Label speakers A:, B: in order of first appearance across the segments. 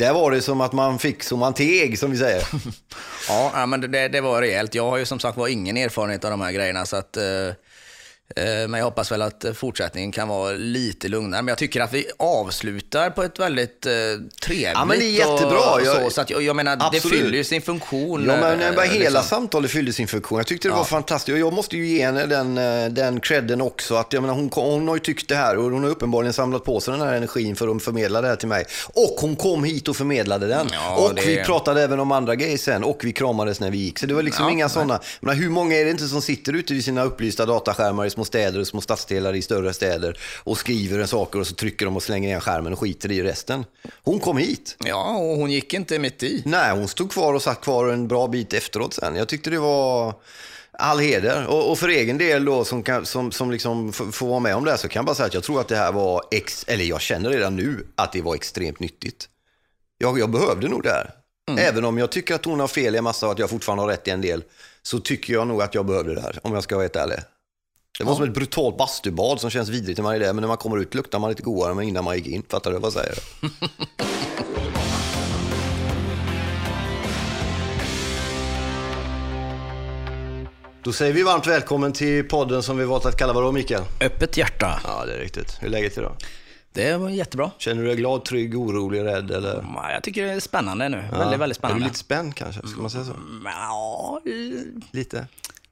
A: Där var det som att man fick som man teg, som vi säger.
B: Ja, men det, det var rejält. Jag har ju som sagt var ingen erfarenhet av de här grejerna. Så att, eh, men jag hoppas väl att fortsättningen kan vara lite lugnare. Men jag tycker att vi avslutar på ett väldigt eh, trevligt
A: Ja, men det är jättebra.
B: Och, så, så att, jag, jag menar, det
A: Absolut.
B: fyller ju sin funktion.
A: Ja, men
B: eh,
A: bara hela
B: liksom.
A: samtalet fyllde sin funktion. Jag tyckte det var
B: Ja.
A: fantastiskt. Och jag måste ju ge henne den, eh, den credden också. Att, jag menar, hon, hon har ju tyckt det här och hon har uppenbarligen samlat på sig den här energin för att förmedla det här till mig. Och hon kom hit och förmedlade den.
B: Ja,
A: och
B: det-
A: vi pratade även om andra grejer sen och vi kramades när vi gick. Så det var liksom
B: Ja,
A: inga sådana. Men hur många är det inte som sitter ute vid sina upplysta dataskärmar i små städer och små stadsdelar i större städer och skriver en saker och så trycker de och slänger igen skärmen och skiter i resten. Hon kom hit.
B: Ja, och hon gick inte mitt i.
A: Nej, hon stod kvar och satt kvar en bra bit efteråt sen. Jag tyckte det var all heder. Och, och för egen del då, som, kan, som, som liksom får vara med om det här, så kan jag bara säga att jag tror att det här var, ex, eller jag känner redan nu att det var extremt nyttigt. Jag, jag behövde nog det här. Även om jag tycker att hon har fel i en massa och att jag fortfarande har rätt i en del, så tycker jag nog att jag behövde det här, om jag ska vara helt ärlig. Det var som ett brutalt bastubad som känns vidrigt när man är där, men när man kommer ut luktar man lite godare än innan man gick in. Fattar du vad jag säger? Då säger vi varmt välkommen till podden som vi valt att kalla vadå Mikael?
B: Öppet hjärta.
A: Ja, det är riktigt. Hur är läget idag?
B: Det var jättebra.
A: Känner du dig glad, trygg, orolig, rädd eller?
B: Ja, Jag tycker det är spännande nu.
A: Ja.
B: Väldigt, väldigt
A: Är
B: spännande.
A: du lite spänd kanske? Ska man säga så?
B: Mm, Ja,
A: Lite?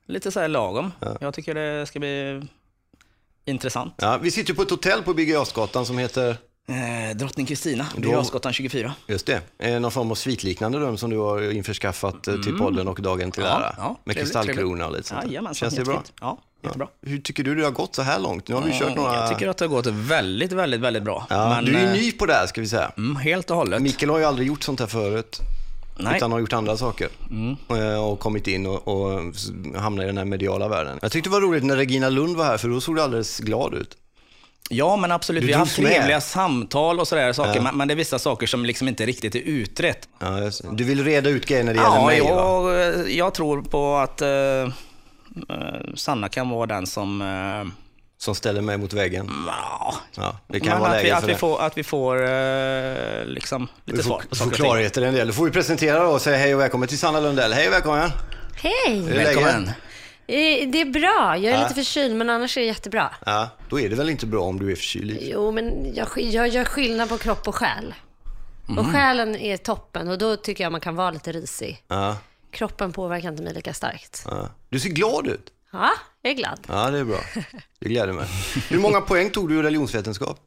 B: Lite så här lagom. Jag tycker det ska bli intressant.
A: Ja, vi sitter på ett hotell på Birger Jarlsgatan som heter,
B: Eh, Drottning Kristina, Birger Jarlsgatan 24.
A: just det, eh, någon form av svitliknande rum som du har införskaffat eh, till podden och dagen till
B: Mm. Ja,
A: ära.
B: ja,
A: Med kristallkrona och lite sånt där.
B: Jajamensan,
A: Känns det bra?
B: Ja, jättebra.
A: Hur tycker du det har gått så här långt? Nu har vi kört några...
B: Jag tycker att det har gått väldigt, väldigt, väldigt bra.
A: ja,
B: Men,
A: du är ju
B: eh,
A: ny på det här ska vi säga.
B: Mm, helt och hållet.
A: Mikael har ju aldrig gjort sånt här förut.
B: Nej.
A: Utan har gjort andra saker.
B: Mm.
A: Eh, Och kommit in och, och hamnat i den här mediala världen. Jag tyckte det var roligt när Regina Lund var här, för då såg du alldeles glad ut.
B: Ja, men absolut.
A: Du
B: Vi har haft
A: med.
B: trevliga samtal och sådär saker, men, men det är vissa saker som liksom inte riktigt är utrett.
A: Ja, du vill reda ut grejer när det gäller
B: Ja,
A: mig, va?
B: jag, jag tror på att eh, eh, Sanna kan vara den som... eh,
A: Som ställer mig mot väggen.
B: ja,
A: Ja, det kan
B: men
A: vara
B: att, vi, att,
A: för
B: vi
A: det.
B: får, att vi får eh, liksom lite
A: Vi
B: svar
A: får,
B: på
A: får
B: saker
A: klarhet i den delen. Då får vi presentera då och säga hej och välkommen till Sanna Lundell. Hej och välkommen!
C: Hej!
B: Välkommen.
C: Eh, Det är bra. Jag är
A: Ja.
C: lite förkyld, men annars är det jättebra.
A: Ja, då är det väl inte bra om du är förkyld?
C: Jo, men jag, jag gör skillnad på kropp och själ. Och själen är toppen och då tycker jag man kan vara lite risig.
A: Ja,
C: Kroppen påverkar inte mig lika starkt.
A: ja. Du ser glad ut.
C: Ja, jag är glad.
A: Ja, det är bra. Det gläder mig. Hur många poäng tog du i religionsvetenskap?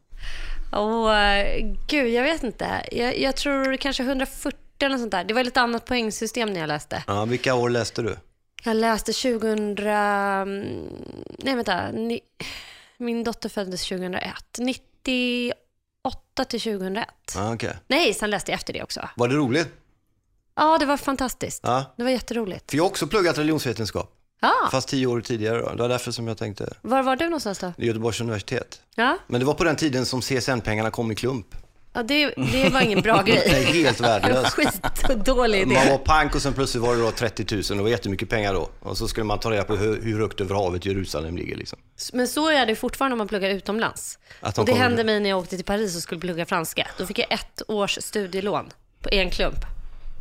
C: Eh, gud, jag vet inte. Jag, jag tror kanske 140 eller sånt där. Det var lite annat poängsystem när jag läste.
A: Ja, vilka år läste du?
C: Jag läste 2000... mm, Nej, vänta. Ni, min dotter föddes 2001. 98 till 2001.
A: Ja, okej.
C: Nej, sen läste jag efter det också.
A: Var det roligt?
C: Ja, det var fantastiskt.
A: Ja.
C: Det var jätteroligt.
A: För jag har också pluggat religionsvetenskap,
C: Ja,
A: fast tio år tidigare. Då. Det var därför som jag tänkte
C: var var du någonstans då?
A: Göteborgs universitet.
C: Ja,
A: Men det var på den tiden som CSN-pengarna kom i klump.
C: ja det, det var ingen bra
A: Det är
C: grej.
A: helt värdelöst.
C: Skit och dålig
A: Man
C: idé.
A: var pank och sen plötsligt var det då 30 000, det var jättemycket pengar då. Och så skulle man ta reda på hur, hur högt över havet Jerusalem ligger liksom.
C: Men så är det fortfarande om man pluggar utomlands.
A: Att de
C: det hände mig när jag åkte till Paris och skulle plugga franska. Då fick jag ett års studielån på en klump.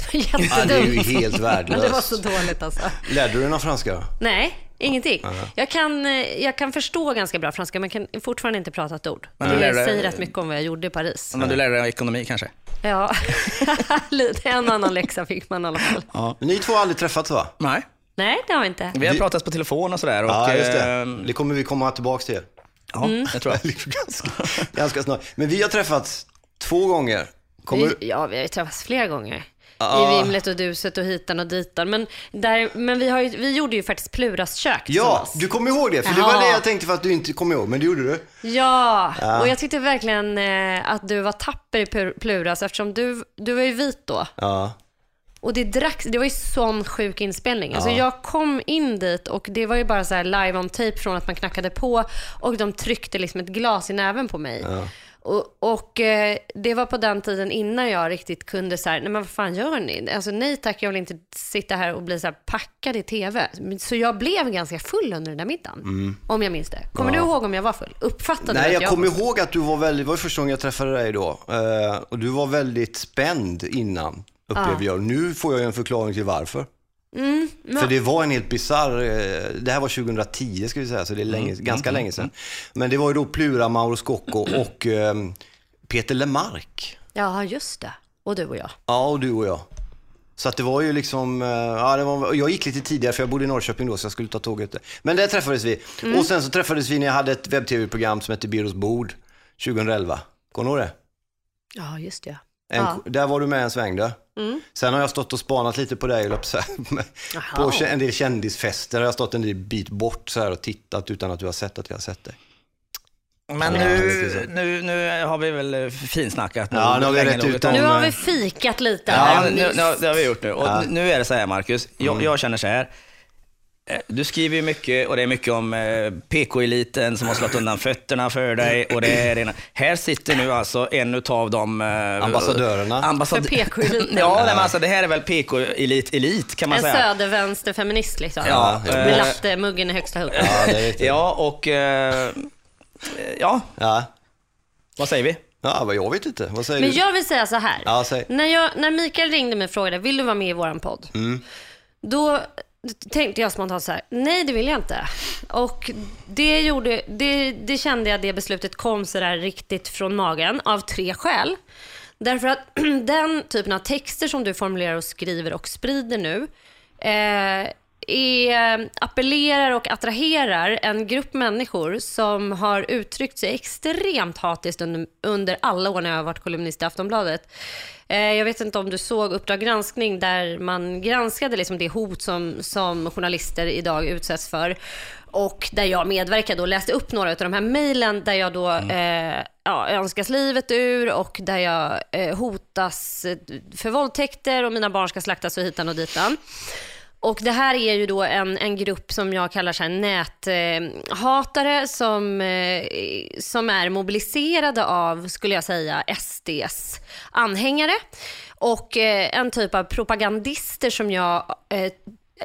C: Det var
A: Ja,
C: jättedumt.
A: det är ju helt
C: Men
A: värdelöst.
C: det var så dåligt alltså.
A: Lärde du dig någon franska?
C: Nej, ingenting. Jag kan, eh, jag kan förstå ganska bra franska, men kan fortfarande inte prata ett ord.
B: Men du
C: det
B: lär dig-
C: säger rätt mycket om vad jag gjorde i Paris.
B: Men du lärde dig ekonomi kanske?
C: Ja, lite en annan läxa fick man i alla fall.
A: Men ni två har aldrig träffats va?
B: Nej.
C: Nej, det har vi inte.
B: Vi har pratat på telefon och sådär. Och,
A: Ja, just det.
B: eh,
A: Det kommer vi komma tillbaka till.
B: Ja, det tror jag.
A: ganska, ganska snart. Men vi har träffats två gånger. Kommer.
C: Vi, ja, vi har ju träffats flera gånger.
A: Ja.
C: I Vimlet och Duset och hitan och ditan. Men, där, men vi, har ju, vi gjorde ju faktiskt Pluras kök
A: Ja, du kommer ihåg det. För det var
C: Jaha.
A: det jag tänkte för att du inte kom ihåg, men det gjorde du.
C: Ja, och jag tyckte verkligen eh, att du var tapper i Pluras eftersom du, du var ju vit då.
A: Ja.
C: Och det dracks, det var ju sån sjuk inspelning. Alltså jag kom in dit och det var ju bara så här live on tape från att man knackade på och de tryckte liksom ett glas i näven på mig. Och, och eh, det var på den tiden innan jag riktigt kunde så här, nej men vad fan gör ni? Alltså nej tack, jag vill inte sitta här och bli så här packad i tv. Så jag blev ganska full under den där middagen. Om jag minns det. Kommer du ihåg om jag var full? Uppfattade
A: Nej,
C: du
A: jag
C: att
A: kommer
C: var full?
A: ihåg att du var väldigt, det var första gången jag träffade dig då. Eh, och du var väldigt spänd innan, upplevde jag. Nu får jag ju en förklaring till varför.
C: Mm,
A: För det var en helt bisarr, eh, det här var 2010 ska vi säga, så det är länge, ganska länge sedan. Men det var ju då Plura, Mauro Scocco och eh, Peter Lemark.
C: Ja, just det. Och du och jag.
A: Ja, och du och jag. Så att det var ju liksom, eh, ja, det var, jag gick lite tidigare för jag bodde i Norrköping då så jag skulle ta tåget. Men där träffades vi. Och sen så träffades vi när jag hade ett webb-tv-program som hette Birros bord 2011. Kommer du ihåg det?
C: Ja, just det.
A: En,
C: Ja.
A: Där var du med en sväng du. Sen har jag stått och spanat lite på dig, på en del kändisfester har jag stått en del bit bort så här och tittat utan att du har sett att jag har sett dig.
B: Men nu, nu, nu har vi väl eh, finsnackat.
A: Ja, nu har vi rätt ut om-
C: Nu har vi fikat lite
B: Ja, nu, nu, det har vi gjort nu. Och
A: Ja.
B: nu är det så här, Marcus. Jag,
A: Mm.
B: jag känner så här. Eh, Du skriver ju mycket och det är mycket om eh, PK-eliten som har slått undan fötterna för dig. Och det är ena. Här sitter nu alltså en utav de... Eh,
A: Ambassadörerna.
B: Ambassad...
C: För PK-eliten.
B: ja, nej, men alltså, det här är väl PK-elit-elit kan man
C: En
B: säga.
C: södervänsterfeminist liksom.
B: Ja,
C: Med lattemuggen i högsta hugg.
A: Ja, det är riktigt.
B: Ja, och... Ja,
A: Ja.
B: vad säger vi?
A: ja, vad jag vet inte. Vad säger
C: Men
A: du?
C: jag vill säga så här.
A: Ja, säg.
C: När, jag, när Mikael ringde mig och frågade, vill du vara med i våran podd?
A: Mm.
C: Då tänkte jag spontant så här, nej det vill jag inte. Och det, gjorde, det, det kände jag det beslutet kom så där riktigt från magen av tre skäl. Därför att den typen av texter som du formulerar och skriver och sprider nu eh, är, appellerar och attraherar en grupp människor som har uttryckt sig extremt hatiskt under, under alla år när jag har varit kolumnist i Aftonbladet. Eh, jag vet inte om du såg Uppdrag granskning där man granskade liksom det hot som, som journalister idag utsätts för. Och där jag medverkade och läste upp några av de här mejlen där jag då eh, ja, önskas livet ur och där jag eh, hotas för våldtäkter och mina barn ska slaktas och hitan och ditan. Och det här är ju då en, en grupp som jag kallar så här näthatare som, eh, som är mobiliserade av, skulle jag säga, SDs anhängare. Och eh, en typ av propagandister som jag eh,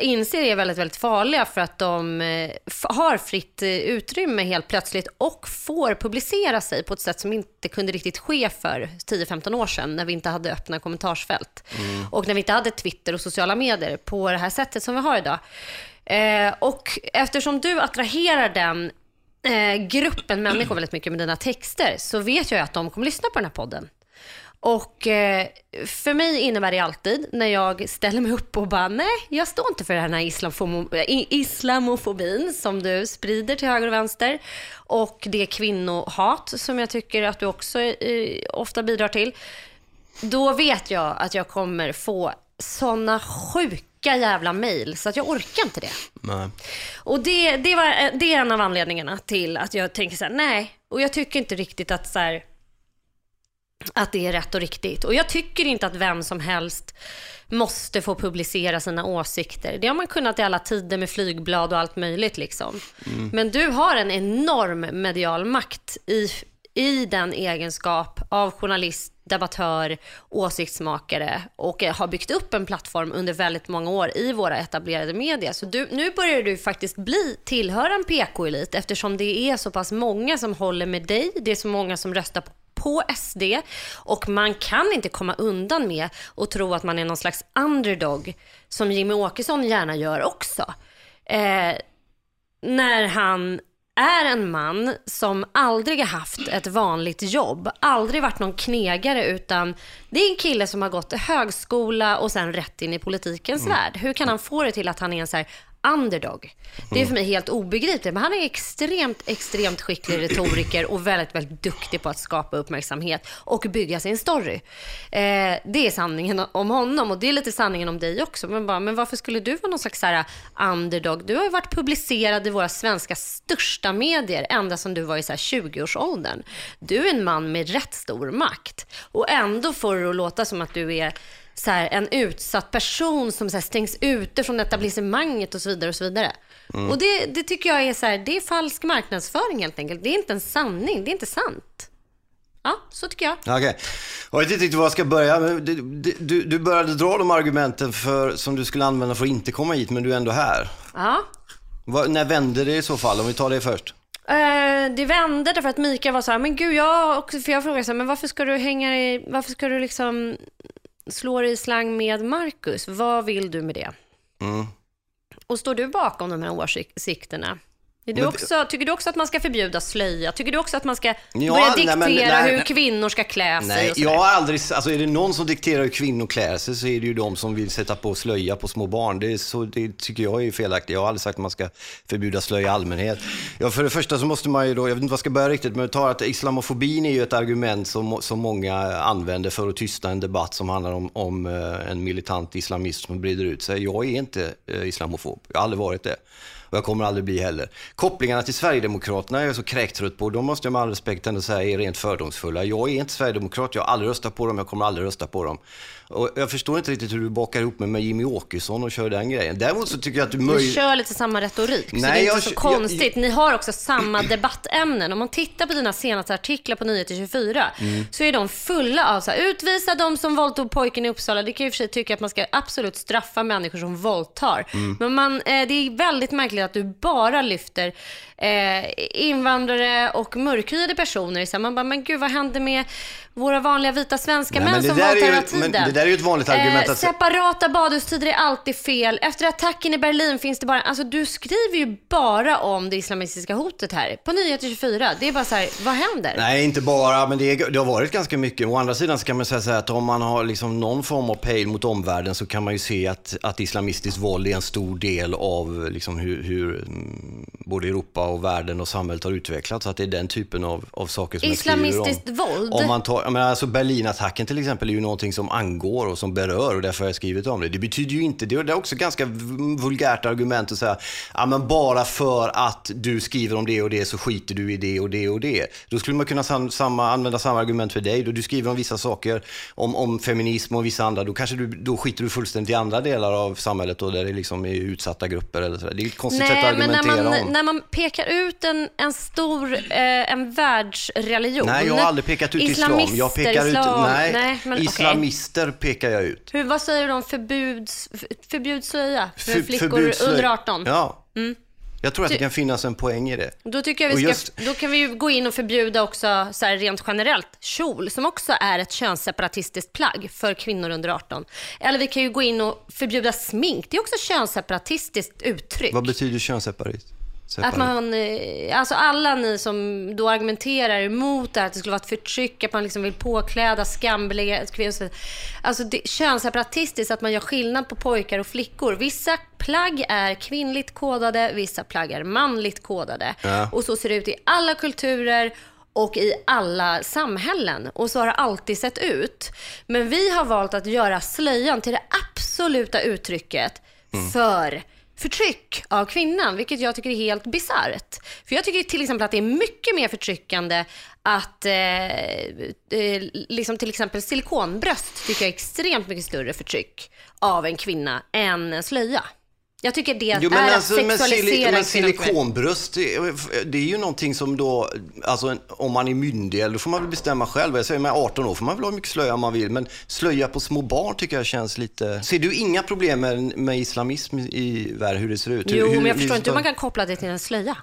C: inser är väldigt, väldigt farliga för att de eh, har fritt eh, utrymme helt plötsligt och får publicera sig på ett sätt som inte kunde riktigt ske för 10-15 år sedan när vi inte hade öppna kommentarsfält och när vi inte hade Twitter och sociala medier på det här sättet som vi har idag. Eh, och eftersom du attraherar den eh, gruppen människor väldigt mycket med dina texter så vet jag att de kommer lyssna på den här podden. Och eh, för mig innebär det alltid när jag ställer mig upp och bara nej, jag står inte för den här islamofobin som du sprider till höger och vänster och det kvinnohat som jag tycker att du också eh, ofta bidrar till. Då vet jag att jag kommer få såna sjuka jävla mejl så att jag orkar inte det.
A: Nej.
C: Och det, det, var, det är en av anledningarna till att jag tänker så här, nej. Och jag tycker inte riktigt att så här, att det är rätt och riktigt. Och jag tycker inte att vem som helst måste få publicera sina åsikter. Det har man kunnat i alla tider med flygblad och allt möjligt liksom. Men du har en enorm medial makt i, i den egenskap av journalist, debattör, åsiktsmakare och har byggt upp en plattform under väldigt många år i våra etablerade medier. Så du, nu börjar du faktiskt bli tillhöra en PK-elit eftersom det är så pass många som håller med dig. Det är så många som röstar på på SD och man kan inte komma undan med att tro att man är någon slags underdog som Jimmy Åkesson gärna gör också. Eh, när han är en man som aldrig har haft ett vanligt jobb, aldrig varit någon knegare utan det är en kille som har gått till högskola och sen rätt in i politikens värld. Hur kan han få det till att han är en så här underdog? Det är för mig helt obegripligt. Men han är extremt, extremt skicklig retoriker och väldigt, väldigt duktig på att skapa uppmärksamhet och bygga sin story. Eh, det är sanningen om honom och det är lite sanningen om dig också. Men, bara, men varför skulle du vara någon slags så här underdog? Du har ju varit publicerad i våra svenska största medier ända sedan du var i 20-årsåldern. Du är en man med rätt stor makt och ändå får det att låta som att du är så här, en utsatt person som så här, stängs ute från etablissemanget och så vidare. Och så vidare. Och det, det tycker jag är, så här, det är falsk marknadsföring helt enkelt. Det är inte en sanning, det är inte sant. Ja, så tycker jag.
A: Okej. Jag vet inte riktigt var jag ska börja. Du, du, du började dra de argumenten för, som du skulle använda för att inte komma hit, men du är ändå här.
C: Ja.
A: Vad- när vänder det i så fall? Om vi tar det först.
C: Eh, det vände därför att Mikael var så här, men gud jag för jag frågade så här, men varför ska du hänga i, varför ska du liksom slå dig i slang med Marcus? Vad vill du med det?
A: Mm.
C: Och står du bakom de här åsikterna? Du också, tycker du också att man ska förbjuda slöja? Tycker du också att man ska
A: Ja,
C: börja
A: nej,
C: diktera
A: men- nej,
C: hur
A: nej.
C: kvinnor ska klä sig
A: Nej, jag har aldrig, alltså är det någon som dikterar hur kvinnor klär sig så är det ju de som vill sätta på slöja på små barn. Det, så, det tycker jag är felaktigt. Jag har aldrig sagt att man ska förbjuda slöja i allmänhet. Ja, för det första så måste man ju då, jag vet inte vad jag ska börja riktigt, men ta att islamofobin är ju ett argument som, som många använder för att tysta en debatt som handlar om, om eh, en militant islamist som breder ut sig. Jag är inte eh, islamofob, jag har aldrig varit det. Och jag kommer aldrig bli heller. Kopplingarna till Sverigedemokraterna är jag så kräktrött på. De måste jag med all respekt ändå säga är rent fördomsfulla. Jag är inte Sverigedemokrat, jag har aldrig röstat på dem, jag kommer aldrig rösta på dem. Och jag förstår inte riktigt hur du bakar ihop mig med Jimmy Åkesson och kör den grejen. Däremot så tycker jag att du
C: Ni
A: möjligen...
C: kör lite samma retorik, så
A: Nej,
C: det är inte
A: jag-
C: så
A: jag-
C: konstigt. Ni har också samma debattämnen. Om man tittar på dina senaste artiklar på Nyheter 24
A: Mm.
C: så är de fulla av så här, utvisa de som våldtog pojken i Uppsala. Det kan jag i och för sig tycka att man ska absolut straffa människor som våldtar.
A: Mm.
C: Men man, eh, det är väldigt märkligt att du bara lyfter eh, invandrare och mörkhyade personer. Så man bara, men gud vad händer med våra vanliga vita svenska
A: Nej,
C: män som
A: ju-
C: hela tiden?
A: det där är ju ett vanligt argument
C: Eh,
A: att-
C: separata badhustider är alltid fel. Efter attacken i Berlin finns det bara... Alltså du skriver ju bara om det islamistiska hotet här. På Nyheter 24. Det är bara så här, vad händer?
A: Nej, inte bara, men det, är, det har varit ganska mycket. Å andra sidan så kan man säga så här att om man har liksom någon form av pejl mot omvärlden så kan man ju se att, att islamistiskt våld är en stor del av liksom hur, hur mm, både Europa och världen och samhället har utvecklats. Så att det är den typen av, av saker som jag skriver om.
C: Islamistiskt våld?
A: Om man tar, jag menar, alltså Berlinattacken till exempel är ju någonting som angår och som berör och därför har jag skrivit om det. Det betyder ju inte, det är också ganska vulgärt argument att säga, ja men bara för att du skriver om det och det så skiter du i det och det och det. Då skulle man kunna sam, samma, använda samma argument för dig. Då du skriver om vissa saker, om, om feminism och vissa andra, då kanske du, då skiter du fullständigt i andra delar av samhället och där det liksom är utsatta grupper eller så. Det är ett konstigt sätt
C: Nej,
A: att
C: men när
A: argumentera
C: man,
A: om.
C: när man pekar ut en, en stor eh, en världsreligion.
A: Nej, jag har aldrig pekat ut islam. Jag
C: Islamister,
A: pekar
C: islam.
A: ut, nej,
C: nej men,
A: islamister pekar jag ut.
C: Hur, vad säger du om förbuds, f- förbjud slöja för
A: För-
C: flickor
A: förbudslöj-
C: under 18?
A: Ja. Jag tror att det kan finnas en poäng i det.
C: Då tycker jag vi ska,
A: just-
C: då kan vi ju gå in och förbjuda också så här rent generellt kjol som också är ett könsseparatistiskt plagg för kvinnor under 18. Eller vi kan ju gå in och förbjuda smink. Det är också könsseparatistiskt uttryck.
A: Vad betyder könsseparat?
C: Att man, eh, alltså alla ni som då argumenterar emot det här, att det skulle vara ett förtryck, att man liksom vill påkläda skamliga kvinnor. Alltså det, könsseparatistiskt, att man gör skillnad på pojkar och flickor. Vissa plagg är kvinnligt kodade, vissa plagg är manligt kodade.
A: Ja.
C: Och så ser det ut i alla kulturer och i alla samhällen. Och så har det alltid sett ut. Men vi har valt att göra slöjan till det absoluta uttrycket för förtryck av kvinnan, vilket jag tycker är helt bisarrt. För jag tycker till exempel att det är mycket mer förtryckande att, eh, eh, liksom till exempel silikonbröst tycker jag är extremt mycket större förtryck av en kvinna än en slöja. Jag tycker det
A: Jo, men,
C: är
A: alltså,
C: att sexualisera
A: men silikonbröst, det är- det är ju någonting som då, alltså om man är myndig, då får man väl bestämma själv. Jag säger med 18 år får man väl ha hur mycket slöja man vill, men slöja på små barn tycker jag känns lite... Ser du inga problem med, med islamism i världen, hur det ser ut? Hur,
C: Jo,
A: hur,
C: men jag förstår inte hur man kan koppla det till en slöja.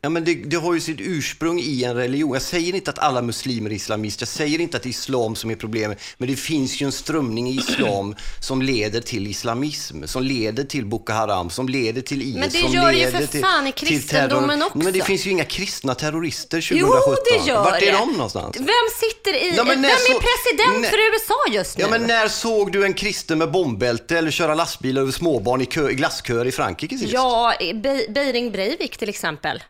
A: Ja, men det, det har ju sitt ursprung i en religion. Jag säger inte att alla muslimer är islamister, jag säger inte att det är islam som är problemet, men det finns ju en strömning i islam som leder till islamism, som leder till Boko Haram, som leder till IS,
C: Men det
A: som
C: gör det ju
A: leder
C: för fan i kristendomen också.
A: Men det finns ju inga kristna terrorister 2017.
C: Jo, det gör
A: Vart är de någonstans?
C: Vem sitter i...
A: Ja,
C: vem är
A: så-
C: president
A: när-
C: för USA just nu?
A: Ja, men när såg du en kristen med bombbälte eller köra lastbil över småbarn i, kö, i glassköer i Frankrike sist?
C: Ja, Be- Beiring Breivik till exempel.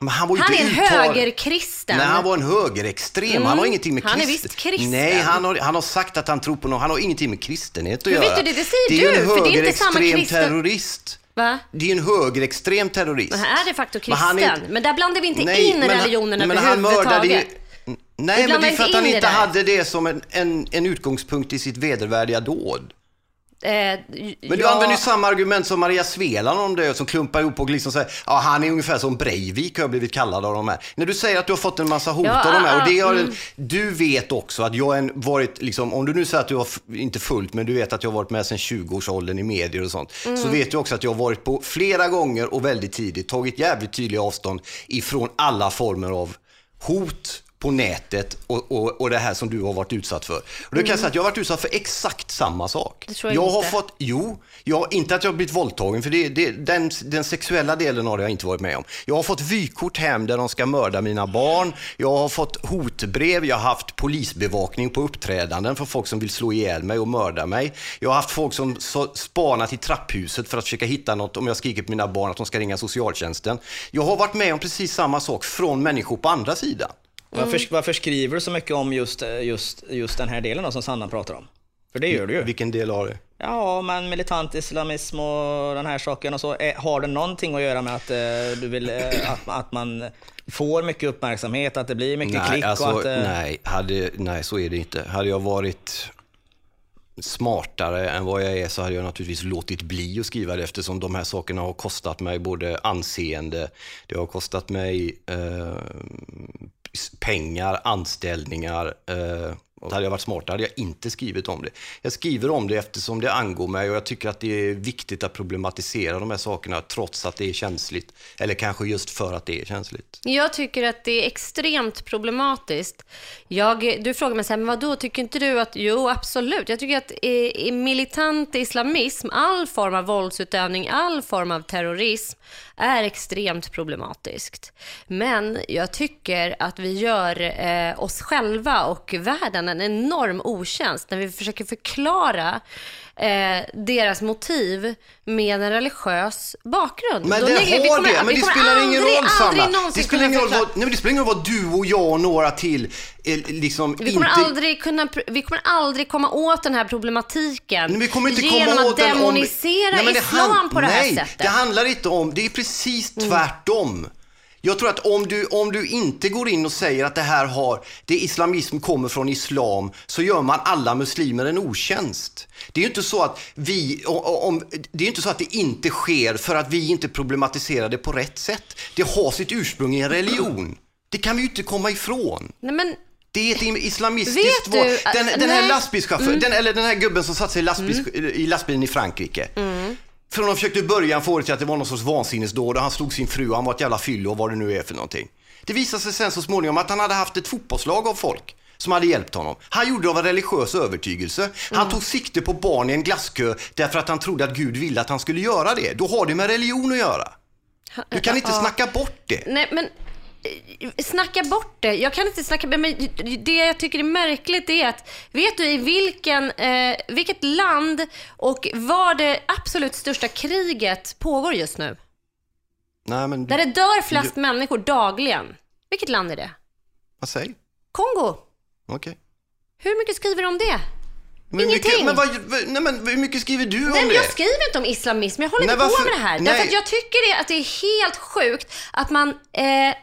A: Men han var ju
C: Han är
A: inte
C: en
A: uttal-
C: högerkristen.
A: Nej, han var en högerextrem. Han har ingenting med
C: han är
A: kristen...
C: visst kristen.
A: Nej, han har, han har sagt att han tror på något. Han har ingenting med kristenhet att
C: Hur
A: göra.
C: vet du det? Det säger
A: det är
C: du,
A: en
C: för det är inte samma
A: högerextrem
C: kristen-
A: terrorist.
C: Va?
A: Det är ju en högerextrem terrorist.
C: Men han är de facto
A: Men
C: kristen.
A: är-
C: Men där blandar vi inte
A: Nej,
C: in
A: men men ju...
C: överhuvudtaget.
A: Nej, men det är för att
C: inte
A: han
C: in
A: inte
C: där.
A: hade det som en, en, en utgångspunkt i sitt vedervärdiga dåd.
C: Eh,
A: Men du
C: jag-
A: använder ju samma argument som Maria Sveland om det, som klumpar ihop och liksom säger ja han är ungefär som Breivik har jag blivit kallad av de här. När du säger att du har fått en massa hot
C: Ja,
A: av de här, och det har,
C: mm.
A: du vet också att jag har varit, liksom, om du nu säger att du har, inte fullt, men du vet att jag har varit med sedan 20-årsåldern i medier och sånt,
C: Mm.
A: så vet du också att jag har varit på flera gånger och väldigt tidigt tagit jävligt tydliga avstånd ifrån alla former av hot på nätet och, och, och det här som du har varit utsatt för. Och då kan jag säga att jag har varit utsatt för exakt samma sak.
C: Mm. Det tror jag
A: har
C: inte.
A: fått, jo, jag, inte att jag har blivit våldtagen, för det, det, den, den sexuella delen har jag inte varit med om. Jag har fått vykort hem där de ska mörda mina barn. Jag har fått hotbrev, jag har haft polisbevakning på uppträdanden för folk som vill slå ihjäl mig och mörda mig. Jag har haft folk som så, spanat i trapphuset för att försöka hitta något om jag skriker på mina barn att de ska ringa socialtjänsten. Jag har varit med om precis samma sak från människor på andra sidan.
B: Varför, varför skriver du så mycket om just, eh, just, just den här delen då, som Sanna pratar om? För det gör du ju.
A: Vilken del har det?
B: Ja, men militant islamism och den här saken och så. Eh, Har det någonting att göra med att eh, du vill eh, att, att man får mycket uppmärksamhet, att det blir mycket
A: Nej,
B: klick
A: alltså,
B: och att... eh,
A: nej, hade, nej, så är det inte. Hade jag varit smartare än vad jag är så hade jag naturligtvis låtit bli att skriva det eftersom de här sakerna har kostat mig både anseende, det har kostat mig eh, pengar, anställningar. Eh, och hade jag varit smartare hade jag inte skrivit om det. Jag skriver om det eftersom det angår mig och jag tycker att det är viktigt att problematisera de här sakerna trots att det är känsligt. Eller kanske just för att det är känsligt.
C: Jag tycker att det är extremt problematiskt. Jag, du frågar mig så här, men vadå, tycker inte du att, jo absolut. Jag tycker att eh, militant islamism, all form av våldsutövning, all form av terrorism är extremt problematiskt. Men jag tycker att vi gör eh, oss själva och världen en enorm otjänst när vi försöker förklara eh, deras motiv med en religiös bakgrund.
A: Men
C: Då
A: det
C: vi
A: har
C: kommer-
A: det, men
C: vi
A: det spelar ingen
C: aldrig,
A: roll
C: aldrig
A: Sanna. Det spelar ingen roll, vad, nej, det spelar ingen roll vad du och jag och några till eh, liksom
C: Vi kommer,
A: inte...
C: aldrig kunna, vi kommer aldrig komma åt den här problematiken
A: Nej, vi kommer inte
C: genom
A: komma
C: att
A: åt om-
C: demonisera
A: Nej, men det
C: islam
A: han-
C: på det här
A: nej,
C: sättet.
A: det handlar inte om, det är precis tvärtom. Jag tror att om du, om du inte går in och säger att det här har, det islamism kommer från islam, så gör man alla muslimer en otjänst. Det är ju inte så att vi, om, det är inte så att det inte sker för att vi inte problematiserar det på rätt sätt. Det har sitt ursprung i en religion. Det kan vi ju inte komma ifrån.
C: Nej, men,
A: Det är ett islamistiskt
C: att-
A: Den, den här.
C: Mm.
A: lastbilschauffören, den, eller den här gubben som satt sig i, lastbils, i lastbilen i Frankrike.
C: Mm.
A: För de försökte i början få det till att det var någon sorts vansinnesdåd och han slog sin fru och han var ett jävla fyllo och vad det nu är för någonting. Det visade sig sen så småningom att han hade haft ett fotbollslag av folk som hade hjälpt honom. Han gjorde det av en religiös övertygelse. Han
C: Mm.
A: tog sikte på barn i en glasskö därför att han trodde att Gud ville att han skulle göra det. Då har det med religion att göra. Du kan inte
C: Ja.
A: snacka bort det.
C: nej, men snacka bort det. Jag kan inte snacka, men det jag tycker är märkligt är att, vet du i vilken, eh, vilket land och var det absolut största kriget pågår just nu?
A: Nej, men
C: Där det dör flest människor dagligen. Vilket land är det?
A: vad säger
C: Kongo.
A: Okej.
C: Hur mycket skriver du om det?
A: Men
C: Ingenting.
A: Mycket, men, vad, nej, men hur mycket skriver du om
C: Nej,
A: det?
C: jag skriver inte om islamism, jag håller
A: Nej,
C: inte på
A: varför-
C: med det här.
A: Nej.
C: Därför att jag tycker det, att det är helt sjukt att man eh,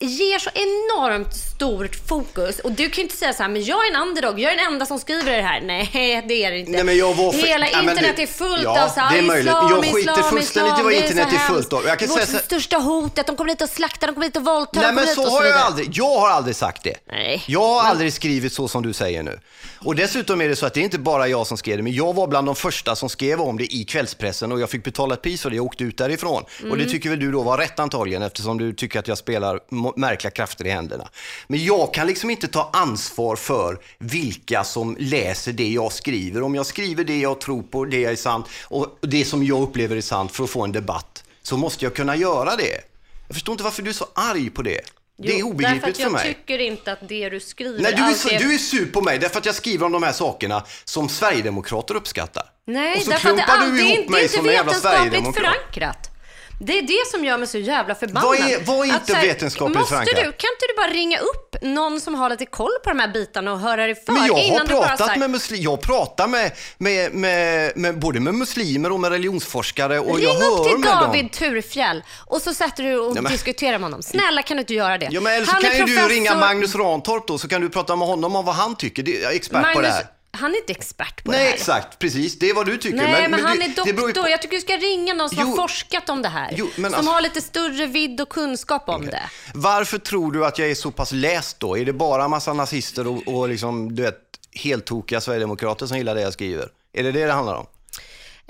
C: ger så enormt stort fokus. Och du kan ju inte säga så här, men jag är en underdog, jag är den enda som skriver det här. Nej, det är det inte.
A: Nej, men jag var för-
C: Hela
A: Nej,
C: internet
A: det-
C: är fullt
A: Ja,
C: av så här,
A: det är möjligt.
C: islam,
A: Jag skiter
C: islam,
A: fullständigt i vad internet är
C: så
A: fullt av. Jag kan säga så-
C: största hotet, de kommer hit och slaktar, de kommer hit och våldtar,
A: Nej men så
C: och
A: har jag aldrig, jag har aldrig sagt det.
C: Nej.
A: Jag har aldrig skrivit så som du säger nu. Och dessutom är det så att det är inte bara jag som skrev det, men jag var bland de första som skrev om det i kvällspressen och jag fick betala ett pris för det, jag åkte ut därifrån. Och
C: Mm.
A: det tycker väl du då var rätt antagligen eftersom du tycker att jag spelar märkliga krafter i händerna. Men jag kan liksom inte ta ansvar för vilka som läser det jag skriver. Om jag skriver det jag tror på, det är sant och det som jag upplever är sant för att få en debatt, så måste jag kunna göra det. Jag förstår inte varför du är så arg på det. Det är
C: Jo,
A: obegripligt
C: därför att
A: för mig.
C: Jag tycker inte att det du skriver
A: Nej, du är, så, du är sur på mig därför att jag skriver om de här sakerna som Sverigedemokrater uppskattar.
C: Nej,
A: och så
C: därför att det,
A: du
C: det, är-
A: ihop
C: det
A: mig
C: är inte vetenskapligt förankrat. Det är det som gör mig så jävla förbannad.
A: Vad är- vad är inte
C: här,
A: vetenskapligt
C: måste
A: förankrat?
C: Du, kan inte du bara ringa upp någon som har lite koll på de här bitarna och höra dig för?
A: Men jag har pratat
C: här-
A: med muslimer, jag pratar med, med, med, med, både med muslimer och med religionsforskare och jag
C: Ring
A: hör
C: upp till
A: med
C: David
A: dem.
C: Turfjäll och så sätter du och
A: Nej, men-
C: diskuterar med honom. Snälla kan du inte göra det?
A: Ja, men eller så kan ju du ringa Magnus Rantorp då, så kan du prata med honom om vad han tycker. Det, jag är expert på det
C: Magnus,
A: här.
C: Han är inte expert på det
A: Nej,
C: här.
A: exakt. Precis. Det är vad du tycker.
C: Nej, men, han
A: det-
C: är
A: det
C: doktor.
A: på-
C: Jag tycker du ska ringa någon som
A: Jo.
C: har forskat om det här.
A: Jo, men
C: som
A: alltså-
C: har lite större vidd och kunskap om det.
A: Varför tror du att jag är så pass läst då? Är det bara massa nazister och, och liksom, du vet, helt tokiga sverigedemokrater som gillar det jag skriver? Är det det det handlar om?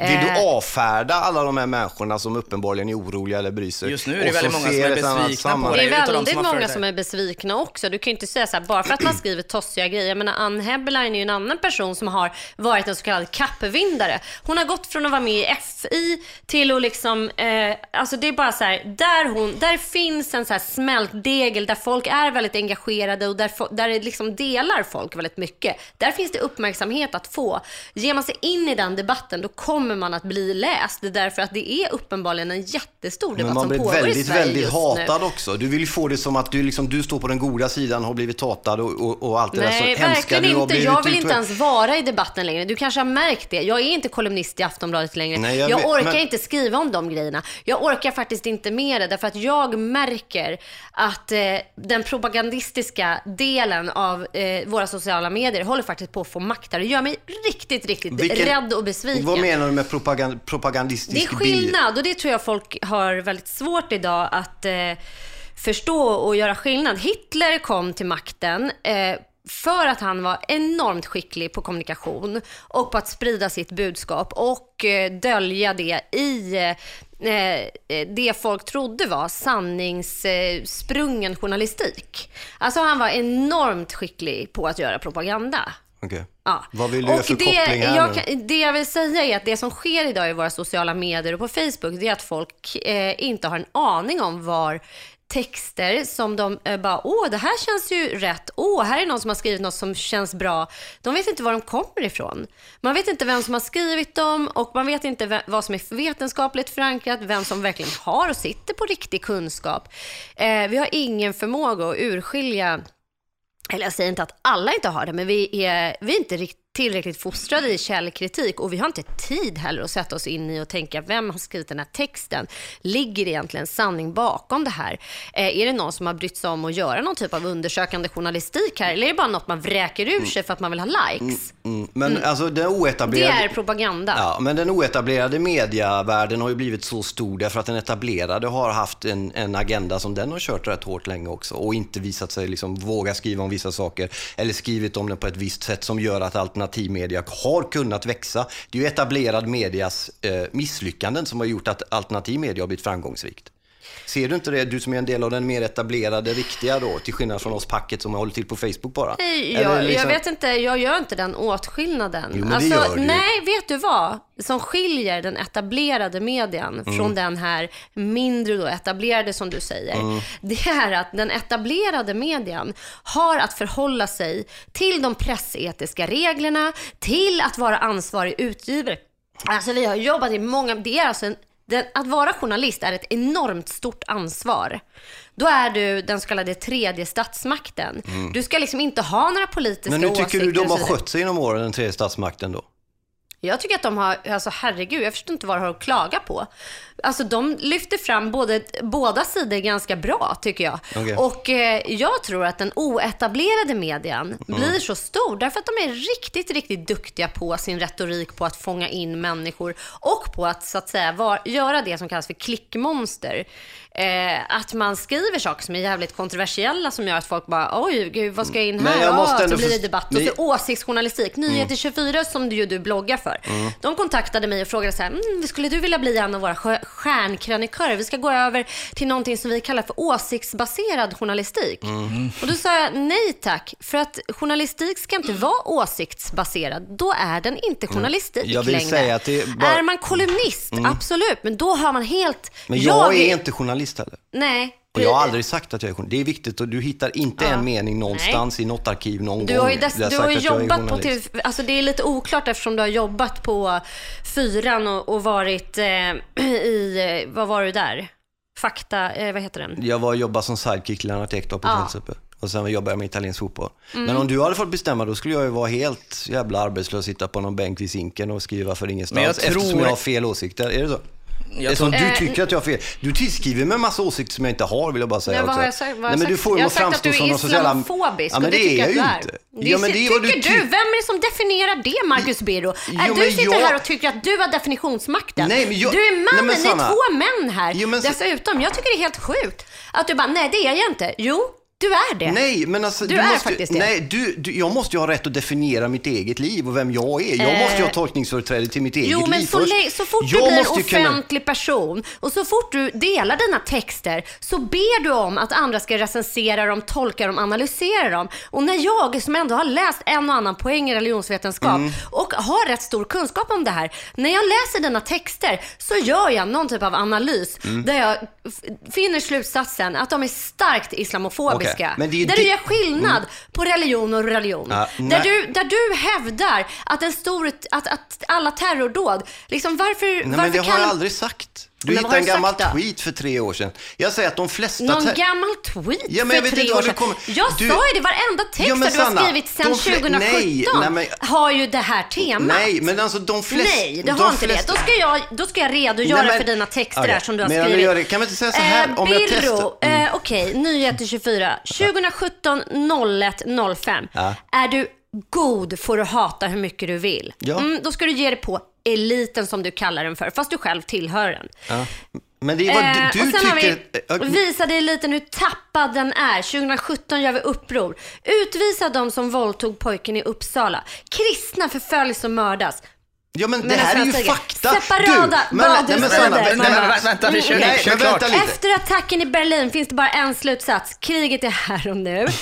A: Vill
C: Eh.
A: du avfärda alla de här människorna som uppenbarligen är oroliga eller bryr sig?
B: Just nu är det
A: och
B: väldigt
A: så
B: många som
A: ser
B: är besvikna på
A: sammanhang?
C: Det
B: dig.
C: är
B: de
C: väldigt många som
B: dig.
C: är besvikna också. Du kan ju inte säga så här, bara för att man skriver tossiga grejer. Jag menar, Ann Heberlein är ju en annan person som har varit en så kallad kappvindare. Hon har gått från att vara med i FI till att liksom, eh, alltså det är bara så här, där, hon, där finns en så här smältdegel där folk är väldigt engagerade och där, där det liksom delar folk väldigt mycket. Där finns det uppmärksamhet att få. Ger man sig in i den debatten, då kommer man att bli läst. Därför att det är uppenbarligen en jättestor debatt som pågår i
A: väldigt,
C: Sverige
A: väldigt
C: just nu.
A: hatad också. Du vill ju få det som att du, liksom, du står på den goda sidan, har blivit hatad och, och, och allt det där
C: Nej,
A: så hemska
C: verkligen
A: du har
C: inte.
A: blivit
C: Jag vill inte ens vara i debatten längre. Du kanske har märkt det. Jag är inte kolumnist i Aftonbladet längre.
A: Nej, jag
C: jag orkar
A: men-
C: inte skriva om de grejerna. Jag orkar faktiskt inte med det, därför att jag märker att eh, den propagandistiska delen av eh, våra sociala medier håller faktiskt på att få makt här. Det gör mig riktigt, riktigt
A: Vilken-
C: rädd och besviken.
A: Vad menar du med propagand,
C: Det är
A: propagandistisk bild?
C: skillnad och det tror jag folk har väldigt svårt idag att eh, förstå och göra skillnad. Hitler kom till makten eh, för att han var enormt skicklig på kommunikation och på att sprida sitt budskap och eh, dölja det i eh, eh, det folk trodde var sanningssprungen journalistik. Alltså han var enormt skicklig på att göra propaganda.
A: Okej.
C: Ja.
A: Vad vill du göra
C: Och
A: för
C: det,
A: koppling här
C: jag
A: nu?
C: Det jag vill säga är att det som sker idag i våra sociala medier och på Facebook, det är att folk eh, inte har en aning om var texter som de eh, bara, åh det här känns ju rätt, åh här är någon som har skrivit något som känns bra. De vet inte var de kommer ifrån. Man vet inte vem som har skrivit dem och man vet inte ve- vad som är vetenskapligt förankrat, vem som verkligen har och sitter på riktig kunskap. Eh, vi har ingen förmåga att urskilja eller jag säger inte att alla inte har det, men vi är, vi är inte riktigt tillräckligt fostrade i källkritik och vi har inte tid heller att sätta oss in i och tänka vem har skrivit den här texten? Ligger det egentligen sanning bakom det här? Eh, är det någon som har brytt sig om att göra någon typ av undersökande journalistik här? Eller är det bara något man vräker ur sig för att man vill ha likes?
A: Mm, men alltså den
C: Det
A: oetablerade...
C: är propaganda.
A: Ja, men den oetablerade mediavärlden har ju blivit så stor därför att den etablerade har haft en, en agenda som den har kört rätt hårt länge också och inte visat sig liksom våga skriva om vissa saker eller skrivit om det på ett visst sätt som gör att alternativmedia har kunnat växa. Det är ju etablerad medias eh, misslyckanden som har gjort att alternativ media har blivit framgångsrikt. Ser du inte det, du som är en del av den mer etablerade, riktiga då, till skillnad från oss packet som håller till på Facebook bara?
C: Nej, jag,
A: liksom-
C: jag vet inte, jag gör inte den åtskillnaden.
A: Jo, men det
C: alltså,
A: gör du.
C: Nej, vet du vad? Som skiljer den etablerade medien
A: Mm.
C: från den här mindre då etablerade som du säger.
A: Mm.
C: Det är att den etablerade medien har att förhålla sig till de pressetiska reglerna, till att vara ansvarig utgivare. Alltså vi har jobbat i många, det är alltså en den, att vara journalist är ett enormt stort ansvar. Då är du den så kallade tredje statsmakten. Du ska liksom inte ha några politiska
A: Mm. Men hur tycker
C: åsikter
A: du de har skött sig genom åren, den tredje statsmakten då?
C: Jag tycker att de har, alltså herregud, jag förstår inte vad de har att klaga på. Alltså de lyfter fram både, båda sidor ganska bra tycker jag.
A: Okej.
C: Och eh, jag tror att den oetablerade medien
A: Mm.
C: blir så stor därför att de är riktigt, riktigt duktiga på sin retorik, på att fånga in människor och på att så att säga var, göra det som kallas för klickmonster. Eh, att man skriver saker som är jävligt kontroversiella som gör att folk bara, oj, gud, vad ska jag in
A: Men
C: här?
A: jag måste
C: så blir det debatt. Och så åsiktsjournalistik. Nyheter 24 som du, du bloggar för. De kontaktade mig och frågade så här, mm, skulle du vilja bli en av våra stjärnkrönikörer? Vi ska gå över till någonting som vi kallar för åsiktsbaserad journalistik. Och då sa jag nej tack, för att journalistik ska inte vara åsiktsbaserad. Då är den inte journalistik
A: Jag vill
C: längre.
A: säga att det är bara-
C: Är man kolumnist, absolut, men då har man helt...
A: Men jag, är inte journalist heller.
C: Nej.
A: Och jag har aldrig sagt att jag är journalist. Det är viktigt och du hittar inte en mening någonstans i något arkiv någon
C: Du
A: gång.
C: har ju,
A: jag
C: du har jobbat på. TV, alltså det är lite oklart eftersom du har jobbat på fyran och, och varit eh, i, eh, vad var du där? Fakta, eh, vad heter den?
A: Jag var och jobbade som sidekick till Lennart Ekdal på
C: Ja.
A: Och sen jobbade jag med italiensk fotboll.
C: Mm.
A: Men om du hade fått bestämma då skulle jag ju vara helt jävla arbetslös, sitta på någon bänk vid Zinken och skriva för ingenstans.
B: Men jag
A: Eftersom
B: tror-
A: jag har fel åsikter. Är det så?
B: Jag
A: Eftersom
B: tror-
A: du
C: Eh,
A: tycker att jag har fel. Du tillskriver mig en massa åsikter som jag inte har, vill jag bara säga
C: Men vad
A: också.
C: har jag sagt? Vad har
A: Nej, men du får
C: jag har sagt att du är islamofobisk
A: Ja, men det
C: det
A: är jag ju inte.
C: du är.
A: Ja, men det
C: tycker
A: du ty-
C: Vem är det som definierar det, Marcus Birro?
A: Jo,
C: du sitter
A: jag-
C: här och tycker att du har definitionsmakten?
A: Nej, men jag-
C: Du är
A: Nej,
C: mannen,
A: men
C: ni är
A: Sanna-
C: två män här.
A: Jo, men
C: Dessutom, jag tycker det är helt sjukt att du bara, nej det är jag inte. Jo, du är det.
A: Nej, men alltså,
C: Du
A: du,
C: är
A: måste,
C: faktiskt det.
A: Nej, du, du, jag måste ju ha rätt att definiera mitt eget liv och vem jag är. Jag
C: Eh,
A: måste ju ha tolkningsföreträde till mitt eget
C: Jo, men
A: liv
C: så,
A: först.
C: lä- så fort
A: jag
C: du blir en
A: ju kunna-
C: offentlig person och så fort du delar dina texter så ber du om att andra ska recensera dem, tolka dem, analysera dem. Och när jag, som ändå har läst en och annan poäng i religionsvetenskap
A: Mm.
C: och har rätt stor kunskap om det här. När jag läser dina texter så gör jag någon typ av analys
A: Mm.
C: där jag finner slutsatsen att de är starkt islamofobiska.
A: Men det
C: där
A: det-
C: du gör skillnad på religion och religion.
A: Ja,
C: där, du, där du hävdar att, en stor, att, att alla terrordåd, liksom varför,
A: Nej,
C: varför
A: men det
C: kan...
A: har jag aldrig sagt. Du
C: Men
A: hittade en
C: jag
A: gammal tweet för tre år sedan. Jag säger att de flesta...
C: Någon gammal tweet
A: Ja, men jag
C: för
A: vet
C: tre
A: inte
C: år sedan.
A: kommer-
C: Jag
A: Du-
C: sa ju det, varenda text
A: Ja, men
C: du har skrivit sedan
A: de fle-
C: 2017
A: nej, nej, men-
C: har ju det här temat.
A: Nej, men alltså de flesta...
C: Nej, det
A: de
C: har inte
A: flesta-
C: det. Då ska jag, då ska jag redogöra
A: Nej, men-
C: för dina texter
A: Okej,
C: här som du har
A: men jag
C: skrivit.
A: gör det. Kan vi inte säga så här,
C: Eh,
A: om jag
C: Birro,
A: testar- Mm.
C: eh, okej, nyheter 24. 2017 01 05.
A: Ja.
C: Är du god får du hata hur mycket du vill.
A: Ja.
C: Mm, då ska du ge dig på eliten som du kallar den för, fast du själv tillhör den.
A: Ja. Men det är vad
C: Eh,
A: du, tycker...
C: vi, visade eliten hur tappad den är. 2017 gör vi uppror. Utvisa de som våldtog pojken i Uppsala. Kristna förföljs och mördas.
A: Ja, men det
C: Men
A: här är ju
C: alltså,
A: fakta.
C: Separata
A: du, men, nej, nej,
B: vänta, vi kör-
C: Mm,
A: nej,
B: kör
A: men
B: klart.
C: Efter attacken i Berlin finns det bara en slutsats. Kriget är här och nu.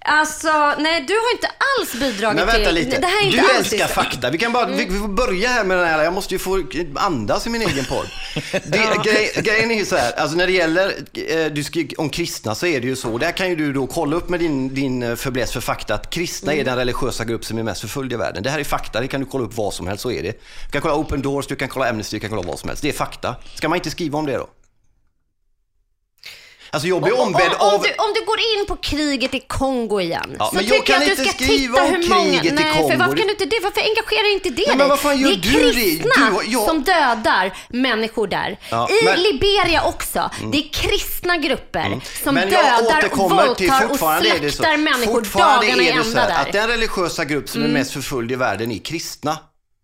C: Alltså, nej du har inte alls bidragit
A: Men vänta
C: till...
A: lite.
C: Det här är inte
A: du
C: alls
A: älskar
C: det.
A: fakta. Vi kan bara, vi, vi får börja här med den här. Jag måste ju få andas i min egen podd. Det, grej, grejen är ju så här, alltså när det gäller eh, du ska, om kristna så är det ju så. Där kan ju du då kolla upp med din, din eh, fäbless för fakta att kristna
C: Mm.
A: är den religiösa grupp som är mest förföljd i världen. Det här är fakta, det kan du kolla upp vad som helst, så är det. Du kan kolla Open Doors, du kan kolla Amnesty, du kan kolla vad som helst. Det är fakta. Ska man inte skriva om det då? Alltså jag blir
C: Om,
A: ombedd
C: om,
A: av...
C: du, om du går in på kriget i Kongo igen,
A: Ja,
C: så
A: men jag
C: tycker
A: kan
C: jag att du
A: inte
C: ska
A: skriva
C: titta
A: om
C: hur många...
A: kriget i
C: Nej,
A: Kongo.
C: för varför kan du inte det? Varför engagerar inte det
A: Nej, men
C: dig?
A: vad fan gör
C: det är kristna
A: Du jag-
C: som dödar människor där.
A: Ja,
C: I
A: men- Mm.
C: Liberia också. Det är kristna grupper som
A: Men
C: dödar våldtar och slaktar människor dagarna i ända
A: här, att
C: där.
A: den religiösa grupp som är mest förföljd i världen är kristna.